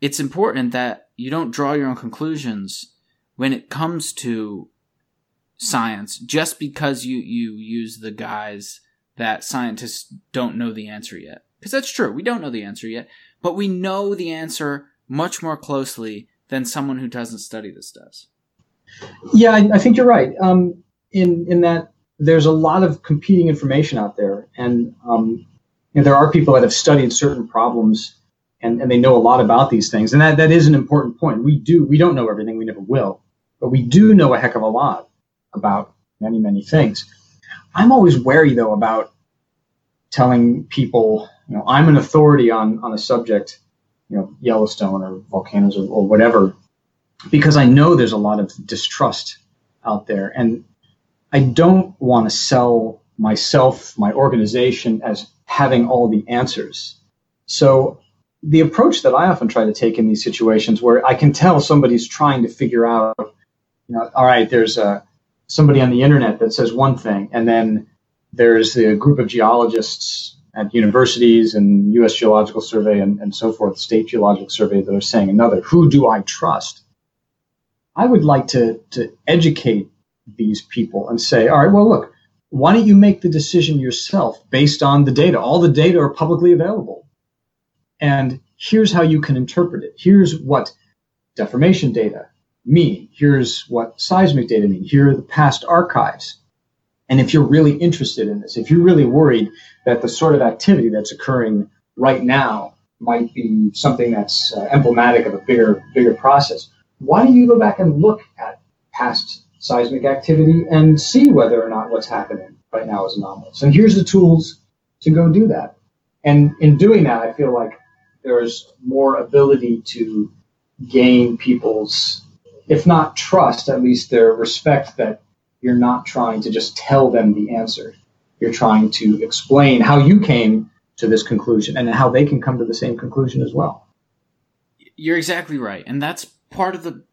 it's important that you don't draw your own conclusions when it comes to science just because you, you use the guise that scientists don't know the answer yet. Because that's true. We don't know the answer yet, but we know the answer much more closely than someone who doesn't study this does. Yeah, I, I think you're right. Um, in in that there's a lot of competing information out there, and um, you know, there are people that have studied certain problems and, and they know a lot about these things, and that, that is an important point. We do we don't know everything, we never will, but we do know a heck of a lot about many many things. I'm always wary though about telling people, you know, I'm an authority on on a subject, you know, Yellowstone or volcanoes or, or whatever, because I know there's a lot of distrust out there, and I don't want to sell myself, my organization, as having all the answers. So the approach that I often try to take in these situations where I can tell somebody's trying to figure out, you know, all right, there's a somebody on the internet that says one thing, and then there's a group of geologists at universities and U.S. Geological Survey and, and so forth, State Geological Survey that are saying another. Who do I trust? I would like to, to educate these people and say, all right, well, look, why don't you make the decision yourself based on the data? All the data are publicly available. And here's how you can interpret it. Here's what deformation data mean. Here's what seismic data mean. Here are the past archives. And if you're really interested in this, if you're really worried that the sort of activity that's occurring right now might be something that's uh, emblematic of a bigger, bigger process, why don't you go back and look at past seismic activity and see whether or not what's happening right now is anomalous? And here's the tools to go do that. And in doing that, I feel like there's more ability to gain people's if not trust, at least their respect that you're not trying to just tell them the answer. You're trying to explain how you came to this conclusion and how they can come to the same conclusion as well. You're exactly right. And that's part of the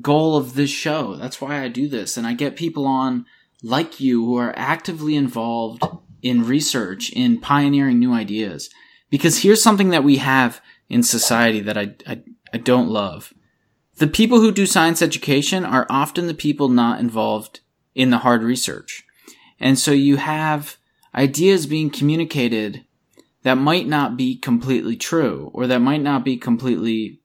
goal of this show. That's why I do this. And I get people on like you who are actively involved in research, in pioneering new ideas. Because here's something that we have in society that I, I, I don't love. The people who do science education are often the people not involved in the hard research. And so you have ideas being communicated that might not be completely true or that might not be completely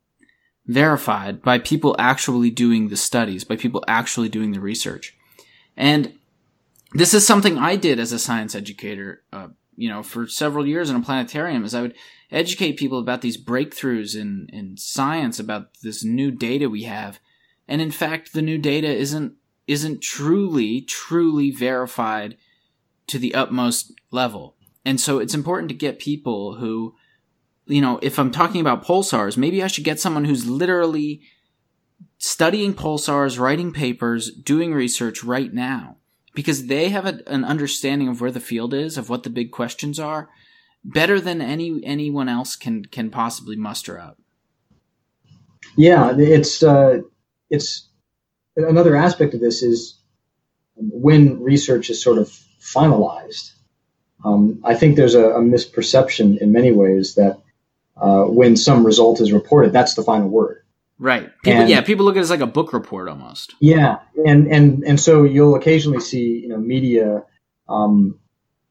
verified by people actually doing the studies, by people actually doing the research. And this is something I did as a science educator, uh, you know, for several years in a planetarium is I would educate people about these breakthroughs in, in science, about this new data we have. And in fact, the new data isn't, isn't truly, truly verified to the utmost level. And so it's important to get people who, you know, if I'm talking about pulsars, maybe I should get someone who's literally studying pulsars, writing papers, doing research right now because they have a, an understanding of where the field is, of what the big questions are, better than any anyone else can can possibly muster up. Yeah, it's uh, it's another aspect of this is when research is sort of finalized. Um, I think there's a, a, misperception in many ways that uh, when some result is reported, that's the final word. Right. People, and, yeah, people look at it as like a book report almost. Yeah, and and and so you'll occasionally see you know media um,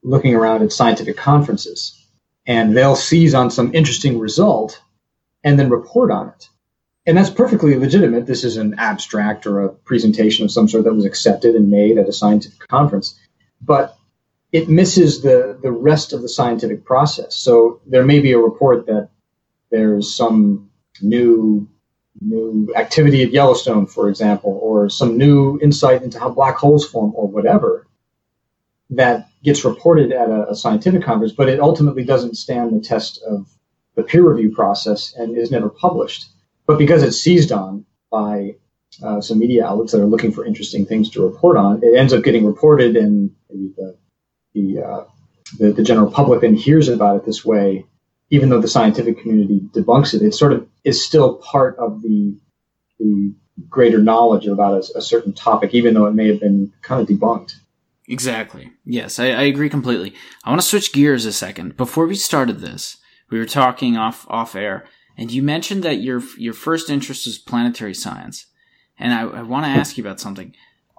looking around at scientific conferences, and they'll seize on some interesting result and then report on it, and that's perfectly legitimate. This is an abstract or a presentation of some sort that was accepted and made at a scientific conference, but it misses the the rest of the scientific process. So there may be a report that there's some new new activity at Yellowstone, for example, or some new insight into how black holes form or whatever that gets reported at a, a, scientific conference, but it ultimately doesn't stand the test of the peer review process and is never published. But because it's seized on by uh, some media outlets that are looking for interesting things to report on, it ends up getting reported, and maybe the the, uh, the, the general public then hears about it this way even though the scientific community debunks it, it sort of is still part of the the greater knowledge about a, a, certain topic, even though it may have been kind of debunked. Exactly. Yes, I, I agree completely. I want to switch gears a second. Before we started this, we were talking off off air, and you mentioned that your your first interest was planetary science, and I, I want to ask you about something.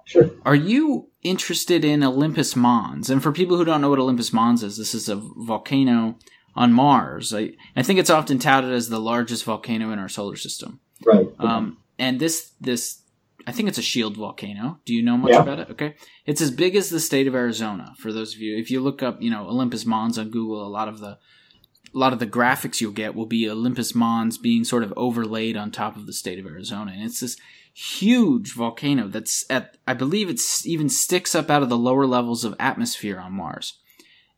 Sure. Are you interested in Olympus Mons? And for people who don't know what Olympus Mons is, this is a volcano on Mars. I, I think it's often touted as the largest volcano in our solar system. Right. Um, and this this I think it's a shield volcano. Do you know much yeah. about it? Okay. It's as big as the state of Arizona. For those of you, if you look up, you know, Olympus Mons on Google, a lot of the a lot of the graphics you'll get will be Olympus Mons being sort of overlaid on top of the state of Arizona, and it's this huge volcano that's at I believe it's even sticks up out of the lower levels of atmosphere on Mars,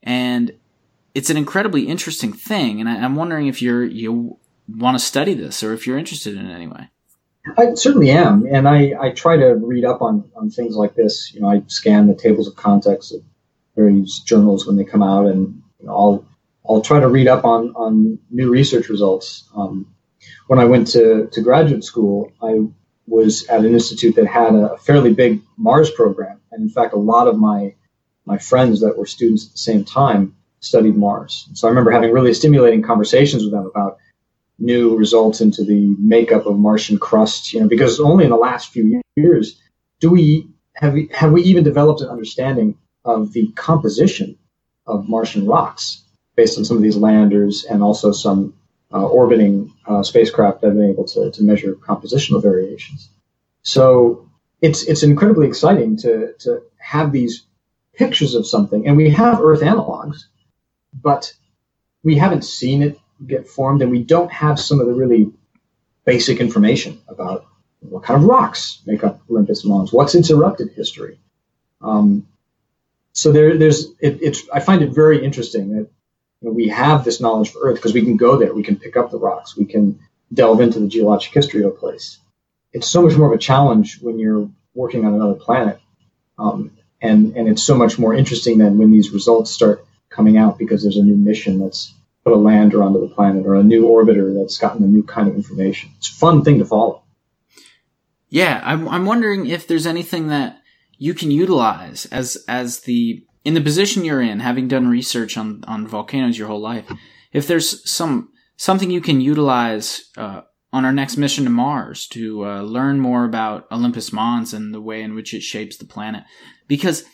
and it's an incredibly interesting thing, and I, am wondering if you're you want to study this or if you're interested in it anyway. I certainly am, and I, I try to read up on, on things like this. You know, I scan the tables of contents of various journals when they come out, and you know, I'll I'll try to read up on on new research results. Um, when I went to, to graduate school, I was at an institute that had a fairly big Mars program, and in fact, a lot of my my friends that were students at the same time studied Mars. So I remember having really stimulating conversations with them about new results into the makeup of Martian crust, you know, because only in the last few years do we have we, have we even developed an understanding of the composition of Martian rocks based on some of these landers and also some uh, orbiting uh, spacecraft that have been able to, to measure compositional variations. So it's it's incredibly exciting to to have these pictures of something, and we have Earth analogs, but we haven't seen it get formed, and we don't have some of the really basic information about what kind of rocks make up Olympus Mons, what's its eruptive history. Um, so there, there's it, it's I find it very interesting that you know, we have this knowledge for Earth because we can go there, we can pick up the rocks, we can delve into the geologic history of a place. It's so much more of a challenge when you're working on another planet, um, and and it's so much more interesting than when these results start coming out because there's a new mission that's put a lander onto the planet or a new orbiter that's gotten a new kind of information. It's a fun thing to follow. Yeah, I'm, I'm wondering if there's anything that you can utilize as as the in the position you're in, having done research on on volcanoes your whole life. If there's some something you can utilize uh, on our next mission to Mars to uh, learn more about Olympus Mons and the way in which it shapes the planet, because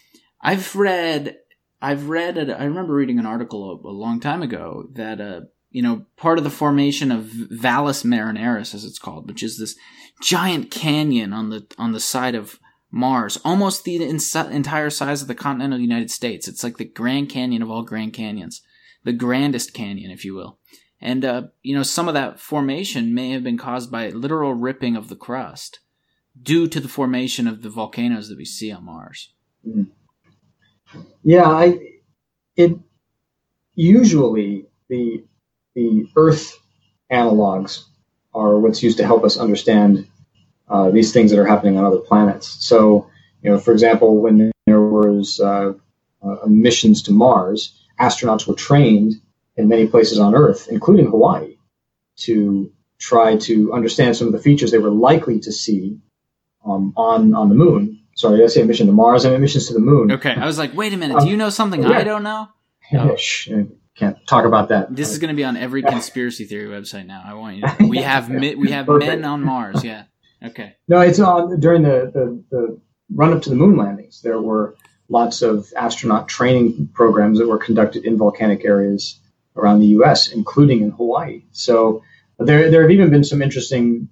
I've read I've read it. I remember reading an article a, a long time ago that, uh, you know, part of the formation of Valles Marineris, as it's called, which is this giant canyon on the on the side of Mars, almost the entire size of the continental United States. It's like the Grand Canyon of all Grand Canyons, the grandest canyon, if you will. And uh, you know, some of that formation may have been caused by literal ripping of the crust due to the formation of the volcanoes that we see on Mars. Mm. Yeah, I it usually the the Earth analogs are what's used to help us understand uh, these things that are happening on other planets. So, you know, for example, when there was uh, uh, missions to Mars, astronauts were trained in many places on Earth, including Hawaii, to try to understand some of the features they were likely to see um, on on the moon. Sorry, did I say a mission to Mars? I mean missions to the moon. Okay, I was like, wait a minute, do you know something yeah. I don't know? Yeah, shh, can't talk about that. This is going to be on every conspiracy theory website now. I want you. To, we have mi- we have Perfect. men on Mars. Yeah. Okay. No, it's on during the, the, the run up to the moon landings. There were lots of astronaut training programs that were conducted in volcanic areas around the U.S., including in Hawaii. So there, there have even been some interesting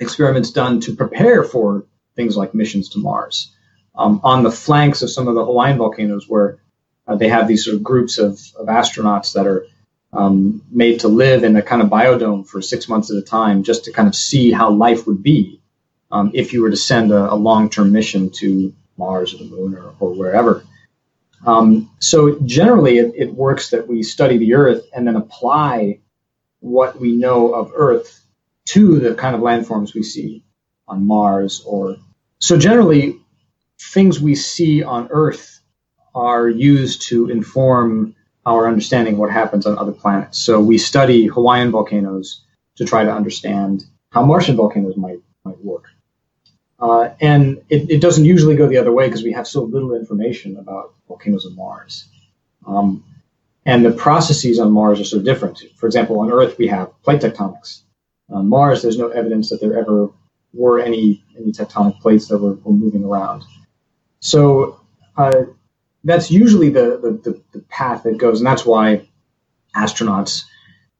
experiments done to prepare for things like missions to Mars. Um, on the flanks of some of the Hawaiian volcanoes, where uh, they have these sort of groups of, of astronauts that are um, made to live in a kind of biodome for six months at a time, just to kind of see how life would be um, if you were to send a, a long-term mission to Mars or the Moon or, or wherever. Um, so generally, it, it works that we study the Earth and then apply what we know of Earth to the kind of landforms we see on Mars. Or so generally, things we see on Earth are used to inform our understanding of what happens on other planets. So we study Hawaiian volcanoes to try to understand how Martian volcanoes might might work. Uh, and it, it, doesn't usually go the other way because we have so little information about volcanoes on Mars. Um, and the processes on Mars are so different. For example, on Earth, we have plate tectonics. On Mars, there's no evidence that there ever were any, any tectonic plates that were, were moving around. So uh, that's usually the, the, the, the path that goes, and that's why astronauts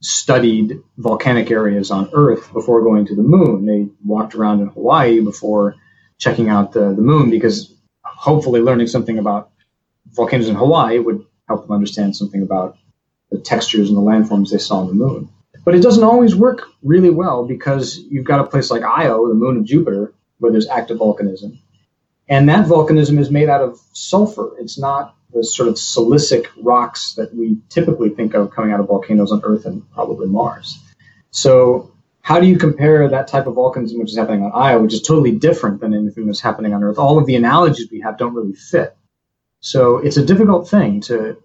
studied volcanic areas on Earth before going to the moon. They walked around in Hawaii before checking out the, the moon because hopefully learning something about volcanoes in Hawaii would help them understand something about the textures and the landforms they saw on the moon. But it doesn't always work really well because you've got a place like Io, the moon of Jupiter, where there's active volcanism. And that volcanism is made out of sulfur. It's not the sort of silicic rocks that we typically think of coming out of volcanoes on Earth and probably Mars. So, how do you compare that type of volcanism, which is happening on Io, which is totally different than anything that's happening on Earth? All of the analogies we have don't really fit. So, it's a difficult thing to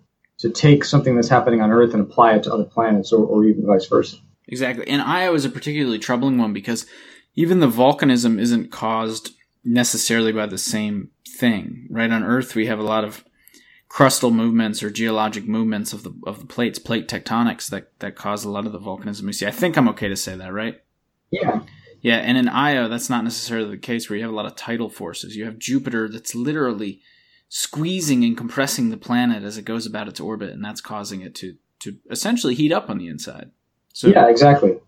to take something that's happening on Earth and apply it to other planets, or, or even vice versa. Exactly, and Io is a particularly troubling one because even the volcanism isn't caused necessarily by the same thing, right? On Earth, we have a lot of crustal movements or geologic movements of the of the plates, plate tectonics that that cause a lot of the volcanism we see. I think I'm okay to say that, right? Yeah. Yeah, and in Io, that's not necessarily the case where you have a lot of tidal forces. You have Jupiter that's literally squeezing and compressing the planet as it goes about its orbit, and that's causing it to to essentially heat up on the inside. So yeah, exactly.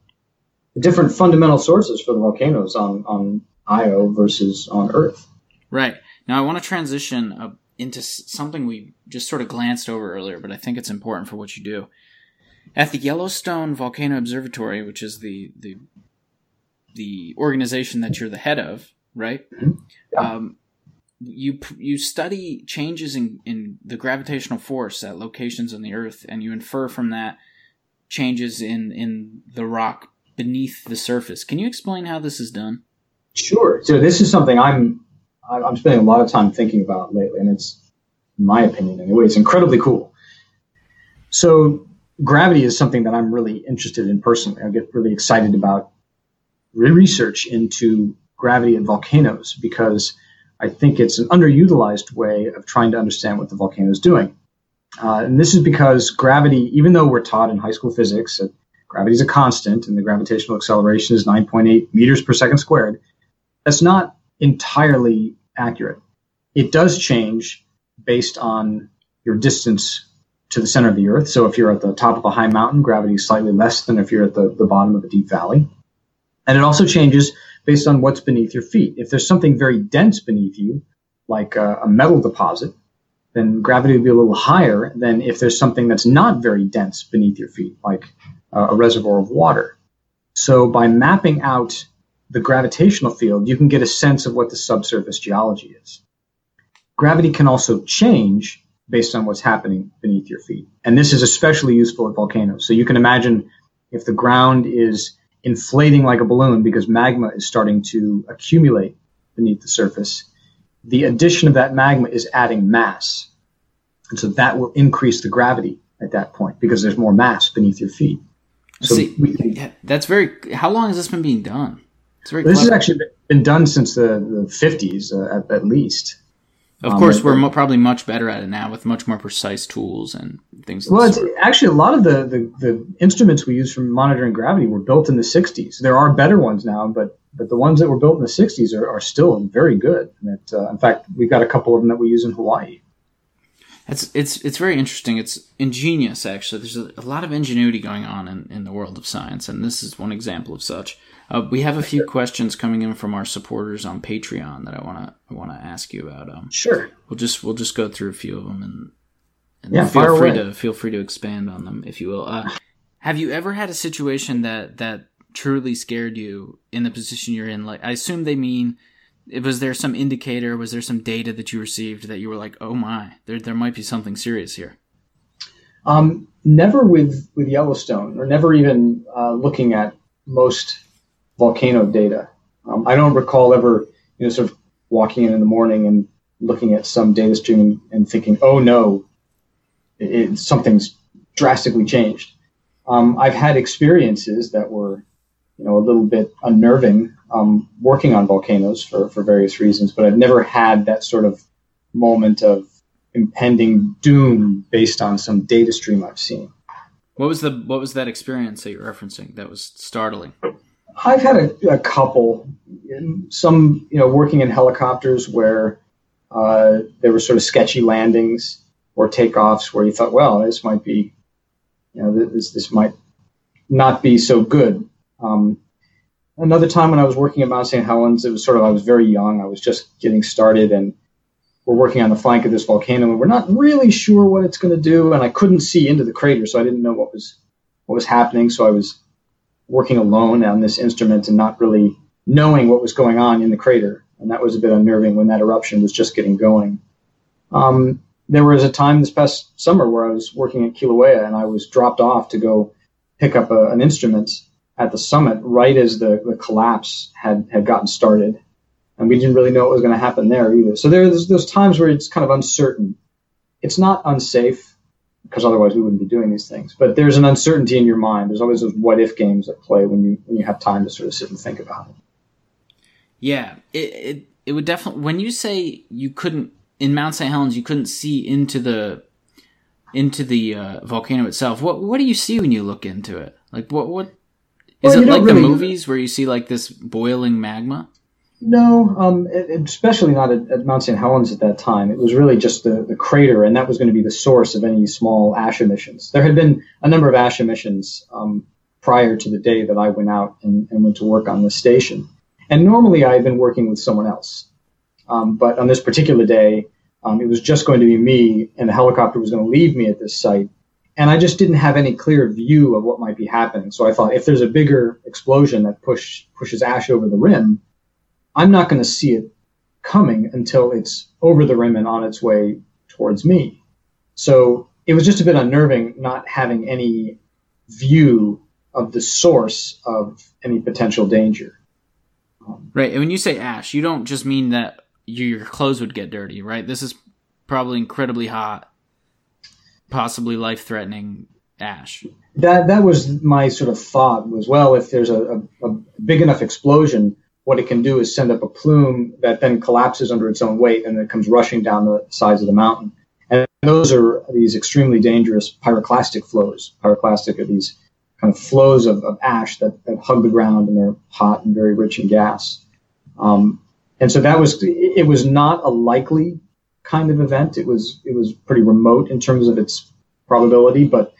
Different fundamental sources for the volcanoes on on Io versus on Earth. Right now, I want to transition a into something we just sort of glanced over earlier, but I think it's important for what you do. At the Yellowstone Volcano Observatory, which is the the the organization that you're the head of, right? Mm-hmm. Yeah. Um, you you study changes in, in the gravitational force at locations on the Earth, and you infer from that changes in in the rock beneath the surface. Can you explain how this is done? Sure. So this is something I'm I'm spending a lot of time thinking about lately, and it's, in my opinion anyway, it's incredibly cool. So gravity is something that I'm really interested in personally. I get really excited about research into gravity and volcanoes because I think it's an underutilized way of trying to understand what the volcano is doing. Uh, and this is because gravity, even though we're taught in high school physics that gravity is a constant and the gravitational acceleration is 9.8 meters per second squared, that's not entirely accurate. It does change based on your distance to the center of the Earth. So if you're at the top of a high mountain, gravity is slightly less than if you're at the, the bottom of a deep valley. And it also changes based on what's beneath your feet. If there's something very dense beneath you, like a, a metal deposit, then gravity will be a little higher than if there's something that's not very dense beneath your feet, like uh, a reservoir of water. So by mapping out the gravitational field, you can get a sense of what the subsurface geology is. Gravity can also change based on what's happening beneath your feet. And this is especially useful at volcanoes. So you can imagine if the ground is inflating like a balloon because magma is starting to accumulate beneath the surface, the addition of that magma is adding mass. And so that will increase the gravity at that point because there's more mass beneath your feet. So See, can, that's very. How long has this been being done? It's very. This has actually been done since the, the 50s uh, at, at least. Of um, course, we're mo- probably much better at it now with much more precise tools and things. Like that. Well, it's, actually, a lot of the, the, the, instruments we use for monitoring gravity were built in the 60s. There are better ones now, but but the ones that were built in the 60s are, are still very good. And it, uh, in fact, we've got a couple of them that we use in Hawaii. It's it's it's very interesting. It's ingenious, actually. There's a, a lot of ingenuity going on in, in the world of science, and this is one example of such. Uh, we have a few questions coming in from our supporters on Patreon that I want to I want to ask you about. Um, sure. We'll just we'll just go through a few of them and, and yeah, feel free away. to feel free to expand on them if you will. Uh, have you ever had a situation that that truly scared you in the position you're in? Like I assume they mean was there some indicator was there some data that you received that you were like oh my there, there might be something serious here um, never with with yellowstone or never even uh, looking at most volcano data um, i don't recall ever you know sort of walking in in the morning and looking at some data stream and, and thinking oh no it, it, something's drastically changed um, i've had experiences that were you know a little bit unnerving um, working on volcanoes for, for various reasons, but I've never had that sort of moment of impending doom based on some data stream I've seen. What was the what was that experience that you're referencing that was startling? I've had a, a couple, some you know working in helicopters where uh, there were sort of sketchy landings or takeoffs where you thought, well, this might be, you know, this this might not be so good. Um, another time when I was working at Mount St. Helens, it was sort of I was very young. I was just getting started, and we're working on the flank of this volcano, and we're not really sure what it's going to do. And I couldn't see into the crater, so I didn't know what was what was happening. So I was working alone on this instrument and not really knowing what was going on in the crater, and that was a bit unnerving when that eruption was just getting going. Um, there was a time this past summer where I was working at Kilauea, and I was dropped off to go pick up a, an instrument at the summit right as the, the collapse had, had gotten started. And we didn't really know what was going to happen there either. So there's those times where it's kind of uncertain. It's not unsafe because otherwise we wouldn't be doing these things. But there's an uncertainty in your mind. There's always those what if games that play when you when you have time to sort of sit and think about it. Yeah, it it, it would definitely when you say you couldn't in Mount St. Helens you couldn't see into the into the uh, volcano itself. What what do you see when you look into it? Like what what is well, it like really, the movies where you see like this boiling magma? No, um, especially not at, at, Mount St. Helens at that time. It was really just the, the crater, and that was going to be the source of any small ash emissions. There had been a number of ash emissions um, prior to the day that I went out and, and, went to work on this station. And normally I had been working with someone else. Um, but on this particular day, um, it was just going to be me, and the helicopter was going to leave me at this site and I just didn't have any clear view of what might be happening. So I thought if there's a bigger explosion that push pushes ash over the rim, I'm not going to see it coming until it's over the rim and on its way towards me. So it was just a bit unnerving not having any view of the source of any potential danger. Um, right. And when you say ash, you don't just mean that your clothes would get dirty, right? This is probably incredibly hot possibly life threatening ash. That that was my sort of thought was well if there's a, a, a, big enough explosion, what it can do is send up a plume that then collapses under its own weight and it comes rushing down the sides of the mountain. And those are these extremely dangerous pyroclastic flows. Pyroclastic are these kind of flows of, of ash that, that hug the ground and they're hot and very rich in gas. Um, and so that was it was not a likely kind of event. It was it was pretty remote in terms of its probability, but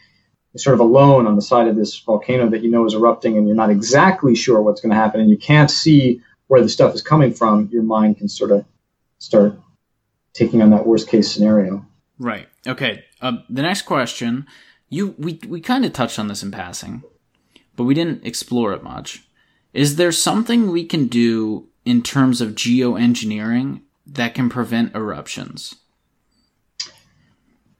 sort of alone on the side of this volcano that you know is erupting and you're not exactly sure what's going to happen and you can't see where the stuff is coming from, your mind can sort of start taking on that worst case scenario. Right. Okay. Um, the next question, you we we kind of touched on this in passing, but we didn't explore it much. Is there something we can do in terms of geoengineering that can prevent eruptions?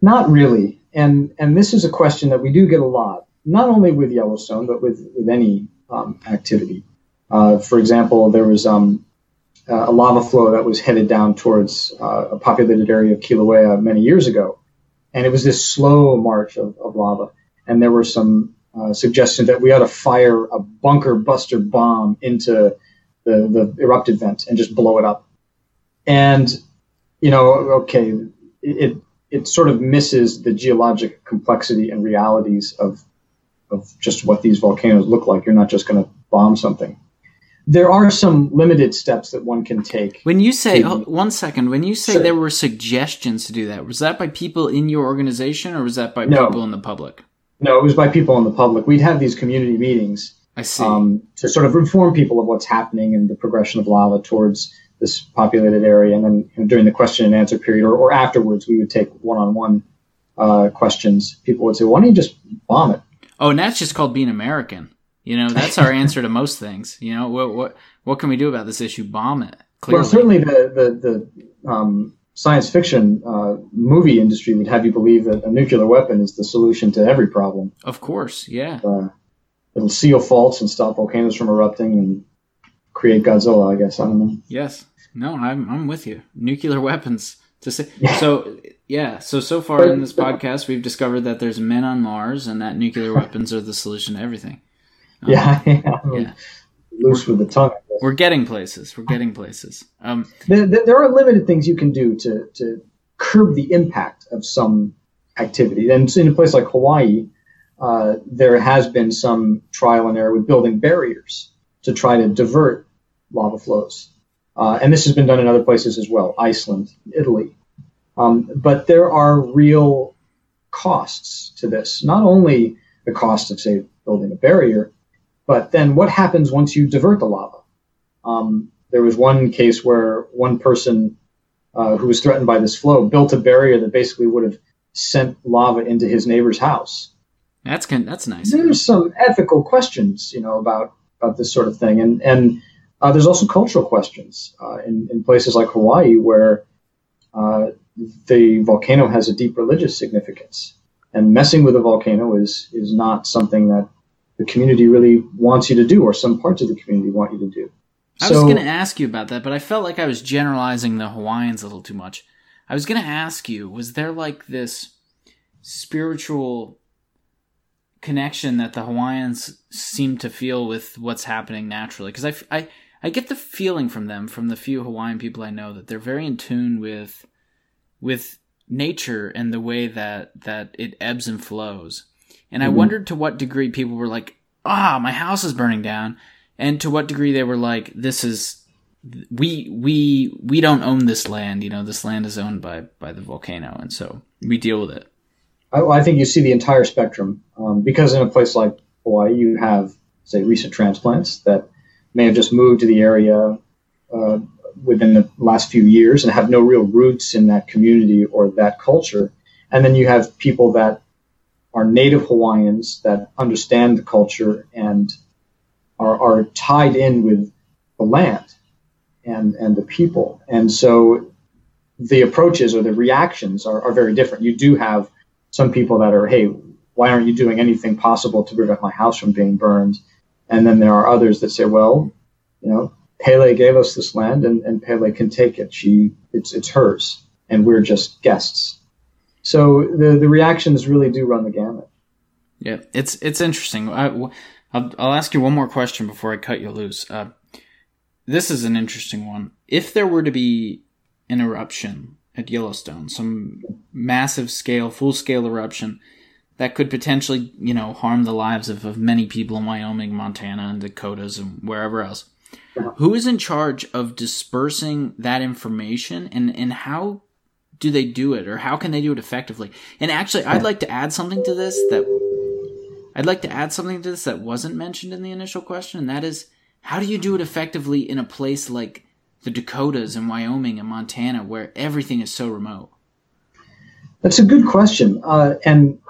Not really. And and this is a question that we do get a lot, not only with Yellowstone, but with, with any um, activity. Uh, for example, there was um, a lava flow that was headed down towards uh, a populated area of Kilauea many years ago, and it was this slow march of, of lava. And there were some uh, suggestions that we ought to fire a bunker buster bomb into the, the erupted vent and just blow it up. And you know, okay, it it sort of misses the geologic complexity and realities of of just what these volcanoes look like. You're not just going to bomb something. There are some limited steps that one can take. When you say oh, one second, when you say sure. there were suggestions to do that, was that by people in your organization or was that by no. people in the public? No, it was by people in the public. We'd have these community meetings. I see. Um, to sort of inform people of what's happening and the progression of lava towards this populated area. And then you know, during the question and answer period or, or afterwards, we would take one on one questions. People would say, why don't you just bomb it? Oh, and that's just called being American. You know, that's our answer to most things. You know, what what what can we do about this issue? Bomb it. Clearly. Well, certainly the the, the um, science fiction uh, movie industry would have you believe that a nuclear weapon is the solution to every problem. Of course, yeah. Uh, it'll seal faults and stop volcanoes from erupting and create Godzilla. I guess I don't know. Yes, no, I'm I'm with you. Nuclear weapons to say so. Yeah, so so far in this podcast, we've discovered that there's men on Mars, and that nuclear weapons are the solution to everything. Um, yeah, yeah, yeah. loose with the tongue. We're getting places. We're getting places. Um, there, there, are limited things you can do to to curb the impact of some activity. And in a place like Hawaii, uh, there has been some trial and error with building barriers to try to divert lava flows. Uh, and this has been done in other places as well, Iceland, Italy. Um, but there are real costs to this. Not only the cost of, say, building a barrier, but then what happens once you divert the lava? Um, there was one case where one person uh, who was threatened by this flow built a barrier that basically would have sent lava into his neighbor's house. That's that's nice. There's some ethical questions, you know, about about this sort of thing, and and uh, there's also cultural questions uh, in in places like Hawaii where uh, the volcano has a deep religious significance, and messing with a volcano is is not something that the community really wants you to do, or some parts of the community want you to do. I so, was going to ask you about that, but I felt like I was generalizing the Hawaiians a little too much. I was going to ask you, was there like this spiritual connection that the Hawaiians seem to feel with what's happening naturally? Because I, I, I get the feeling from them, from the few Hawaiian people I know, that they're very in tune with with nature and the way that that it ebbs and flows. And mm-hmm. I wondered to what degree people were like, "Ah, my house is burning down," and to what degree they were like, "This is we we we don't own this land. You know, this land is owned by by the volcano, and so we deal with it." I, I think you see the entire spectrum um, because in a place like Hawaii, you have say recent transplants that may have just moved to the area uh, within the last few years and have no real roots in that community or that culture. And then you have people that are native Hawaiians that understand the culture and are, are tied in with the land and, and the people. And so the approaches or the reactions are, are very different. You do have some people that are, hey, why aren't you doing anything possible to prevent my house from being burned? And then there are others that say, well, you know, Pele gave us this land, and, and Pele can take it. She, it's it's hers, and we're just guests. So the the reactions really do run the gamut. Yeah, it's it's interesting. I, will I'll ask you one more question before I cut you loose. Uh, this is an interesting one. If there were to be an eruption at Yellowstone, some massive scale, full scale eruption that could potentially, you know, harm the lives of, of many people in Wyoming, Montana, and Dakotas, and wherever else who is in charge of dispersing that information and, and how do they do it or how can they do it effectively? And actually, I'd like to add something to this that I'd like to add something to this that wasn't mentioned in the initial question, and that is how do you do it effectively in a place like the Dakotas and Wyoming and Montana where everything is so remote? That's a good question. Uh, and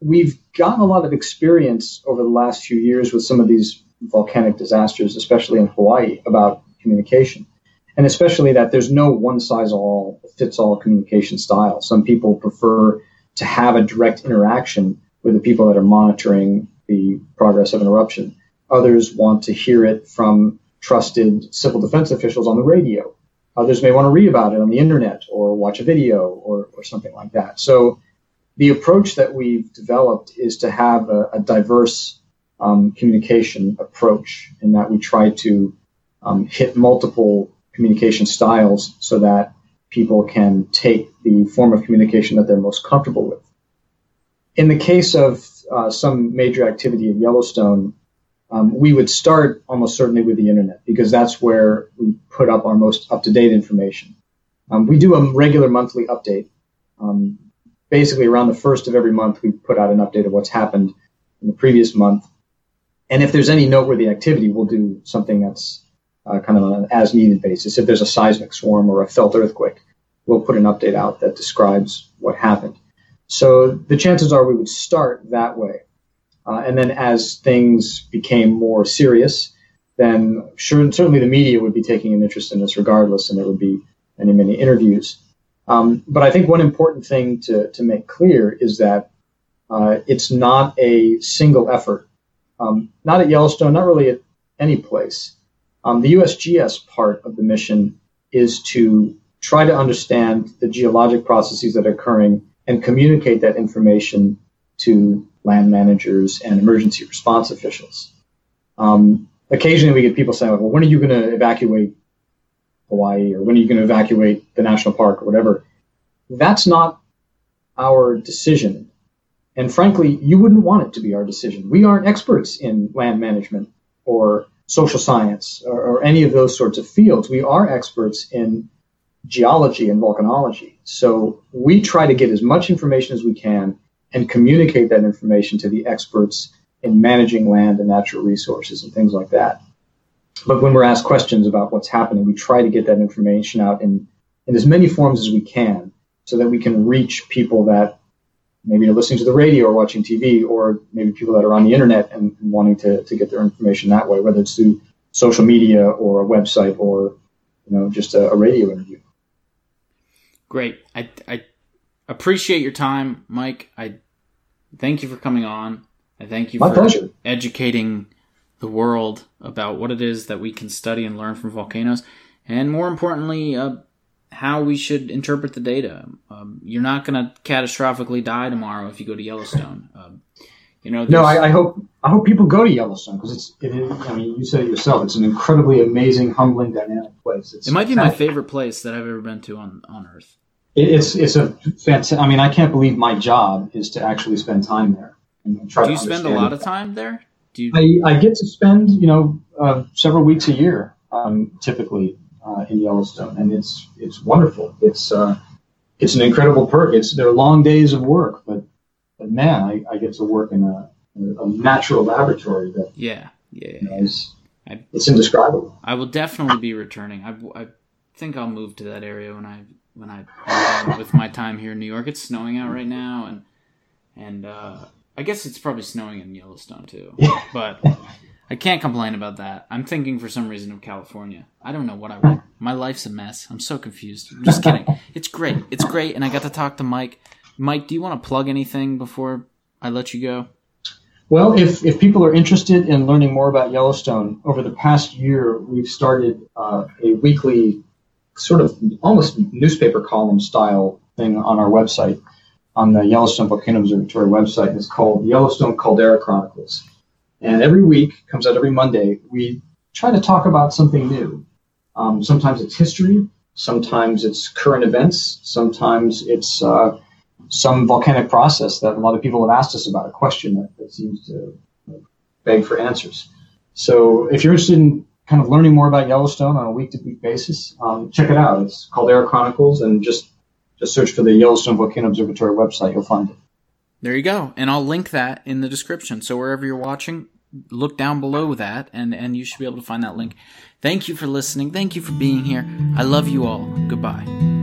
we've gotten a lot of experience over the last few years with some of these volcanic disasters, especially in Hawaii, about communication. And especially that there's no one size all fits all communication style. Some people prefer to have a direct interaction with the people that are monitoring the progress of an eruption. Others want to hear it from trusted civil defense officials on the radio. Others may want to read about it on the internet or watch a video or, or something like that. So the approach that we've developed is to have a, a diverse um, communication approach in that we try to um, hit multiple communication styles so that people can take the form of communication that they're most comfortable with. In the case of uh, some major activity at Yellowstone, um, we would start almost certainly with the internet because that's where we put up our most up to date information. Um, we do a regular monthly update. Um, basically, around the first of every month, we put out an update of what's happened in the previous month. And if there's any noteworthy activity, we'll do something that's uh, kind of on an as needed basis. If there's a seismic swarm or a felt earthquake, we'll put an update out that describes what happened. So the chances are we would start that way. Uh, and then as things became more serious, then sure, certainly the media would be taking an interest in this regardless, and there would be many, many interviews. Um, but I think one important thing to, to make clear is that uh, it's not a single effort. Um, not at Yellowstone, not really at any place. Um, the USGS part of the mission is to try to understand the geologic processes that are occurring and communicate that information to land managers and emergency response officials. Um, occasionally, we get people saying, "Well, when are you going to evacuate Hawaii, or when are you going to evacuate the national park, or whatever?" That's not our decision, and frankly, you wouldn't want it to be our decision. We aren't experts in land management or social science or, or any of those sorts of fields. We are experts in geology and volcanology. So we try to get as much information as we can and communicate that information to the experts in managing land and natural resources and things like that. But when we're asked questions about what's happening, we try to get that information out in, in as many forms as we can so that we can reach people that maybe are listening to the radio or watching TV, or maybe people that are on the internet and, wanting to, to get their information that way, whether it's through social media or a website or you know just a, a radio interview. Great. I, I appreciate your time, Mike. I thank you for coming on. I thank you My for pleasure. educating the world about what it is that we can study and learn from volcanoes, and more importantly, uh, how we should interpret the data. Um, you're not going to catastrophically die tomorrow if you go to Yellowstone. Um, you know, no, I, I, hope I hope people go to Yellowstone because it's. It is, I mean, you said it yourself. It's an incredibly amazing, humbling, dynamic place. It's it might be my favorite place that I've ever been to on on Earth. It's it's a fantastic. I mean, I can't believe my job is to actually spend time there. And try Do you spend a lot of time there? Do you? I, I get to spend you know uh, several weeks a year, um, typically uh, in Yellowstone, and it's it's wonderful. It's uh, it's an incredible perk. It's they're long days of work, but but man, I, I get to work in a, a natural laboratory that yeah yeah, you know, is, I, it's indescribable. I will definitely be returning. I, I think I'll move to that area when I when I with my time here in New York. It's snowing out right now, and and uh, I guess it's probably snowing in Yellowstone too. but I can't complain about that. I'm thinking for some reason of California. I don't know what I want. My life's a mess. I'm so confused. I'm just kidding. It's great. It's great, and I got to talk to Mike. Mike, do you want to plug anything before I let you go? Well, if, if people are interested in learning more about Yellowstone, over the past year, we've started uh, a weekly sort of almost newspaper column style thing on our website, on the Yellowstone Volcano Observatory website. It's called Yellowstone Caldera Chronicles. And every week, comes out every Monday, we try to talk about something new. Um, sometimes it's history, sometimes it's current events, sometimes it's uh, some volcanic process that a lot of people have asked us about, a question that, that seems to beg for answers. So if you're interested in kind of learning more about Yellowstone on a week to week basis, um, check it out. It's called Caldera Chronicles, and just just search for the Yellowstone Volcano Observatory website. You'll find it. There you go, and I'll link that in the description. So wherever you're watching, look down below that, and and you should be able to find that link. Thank you for listening. Thank you for being here. I love you all. Goodbye.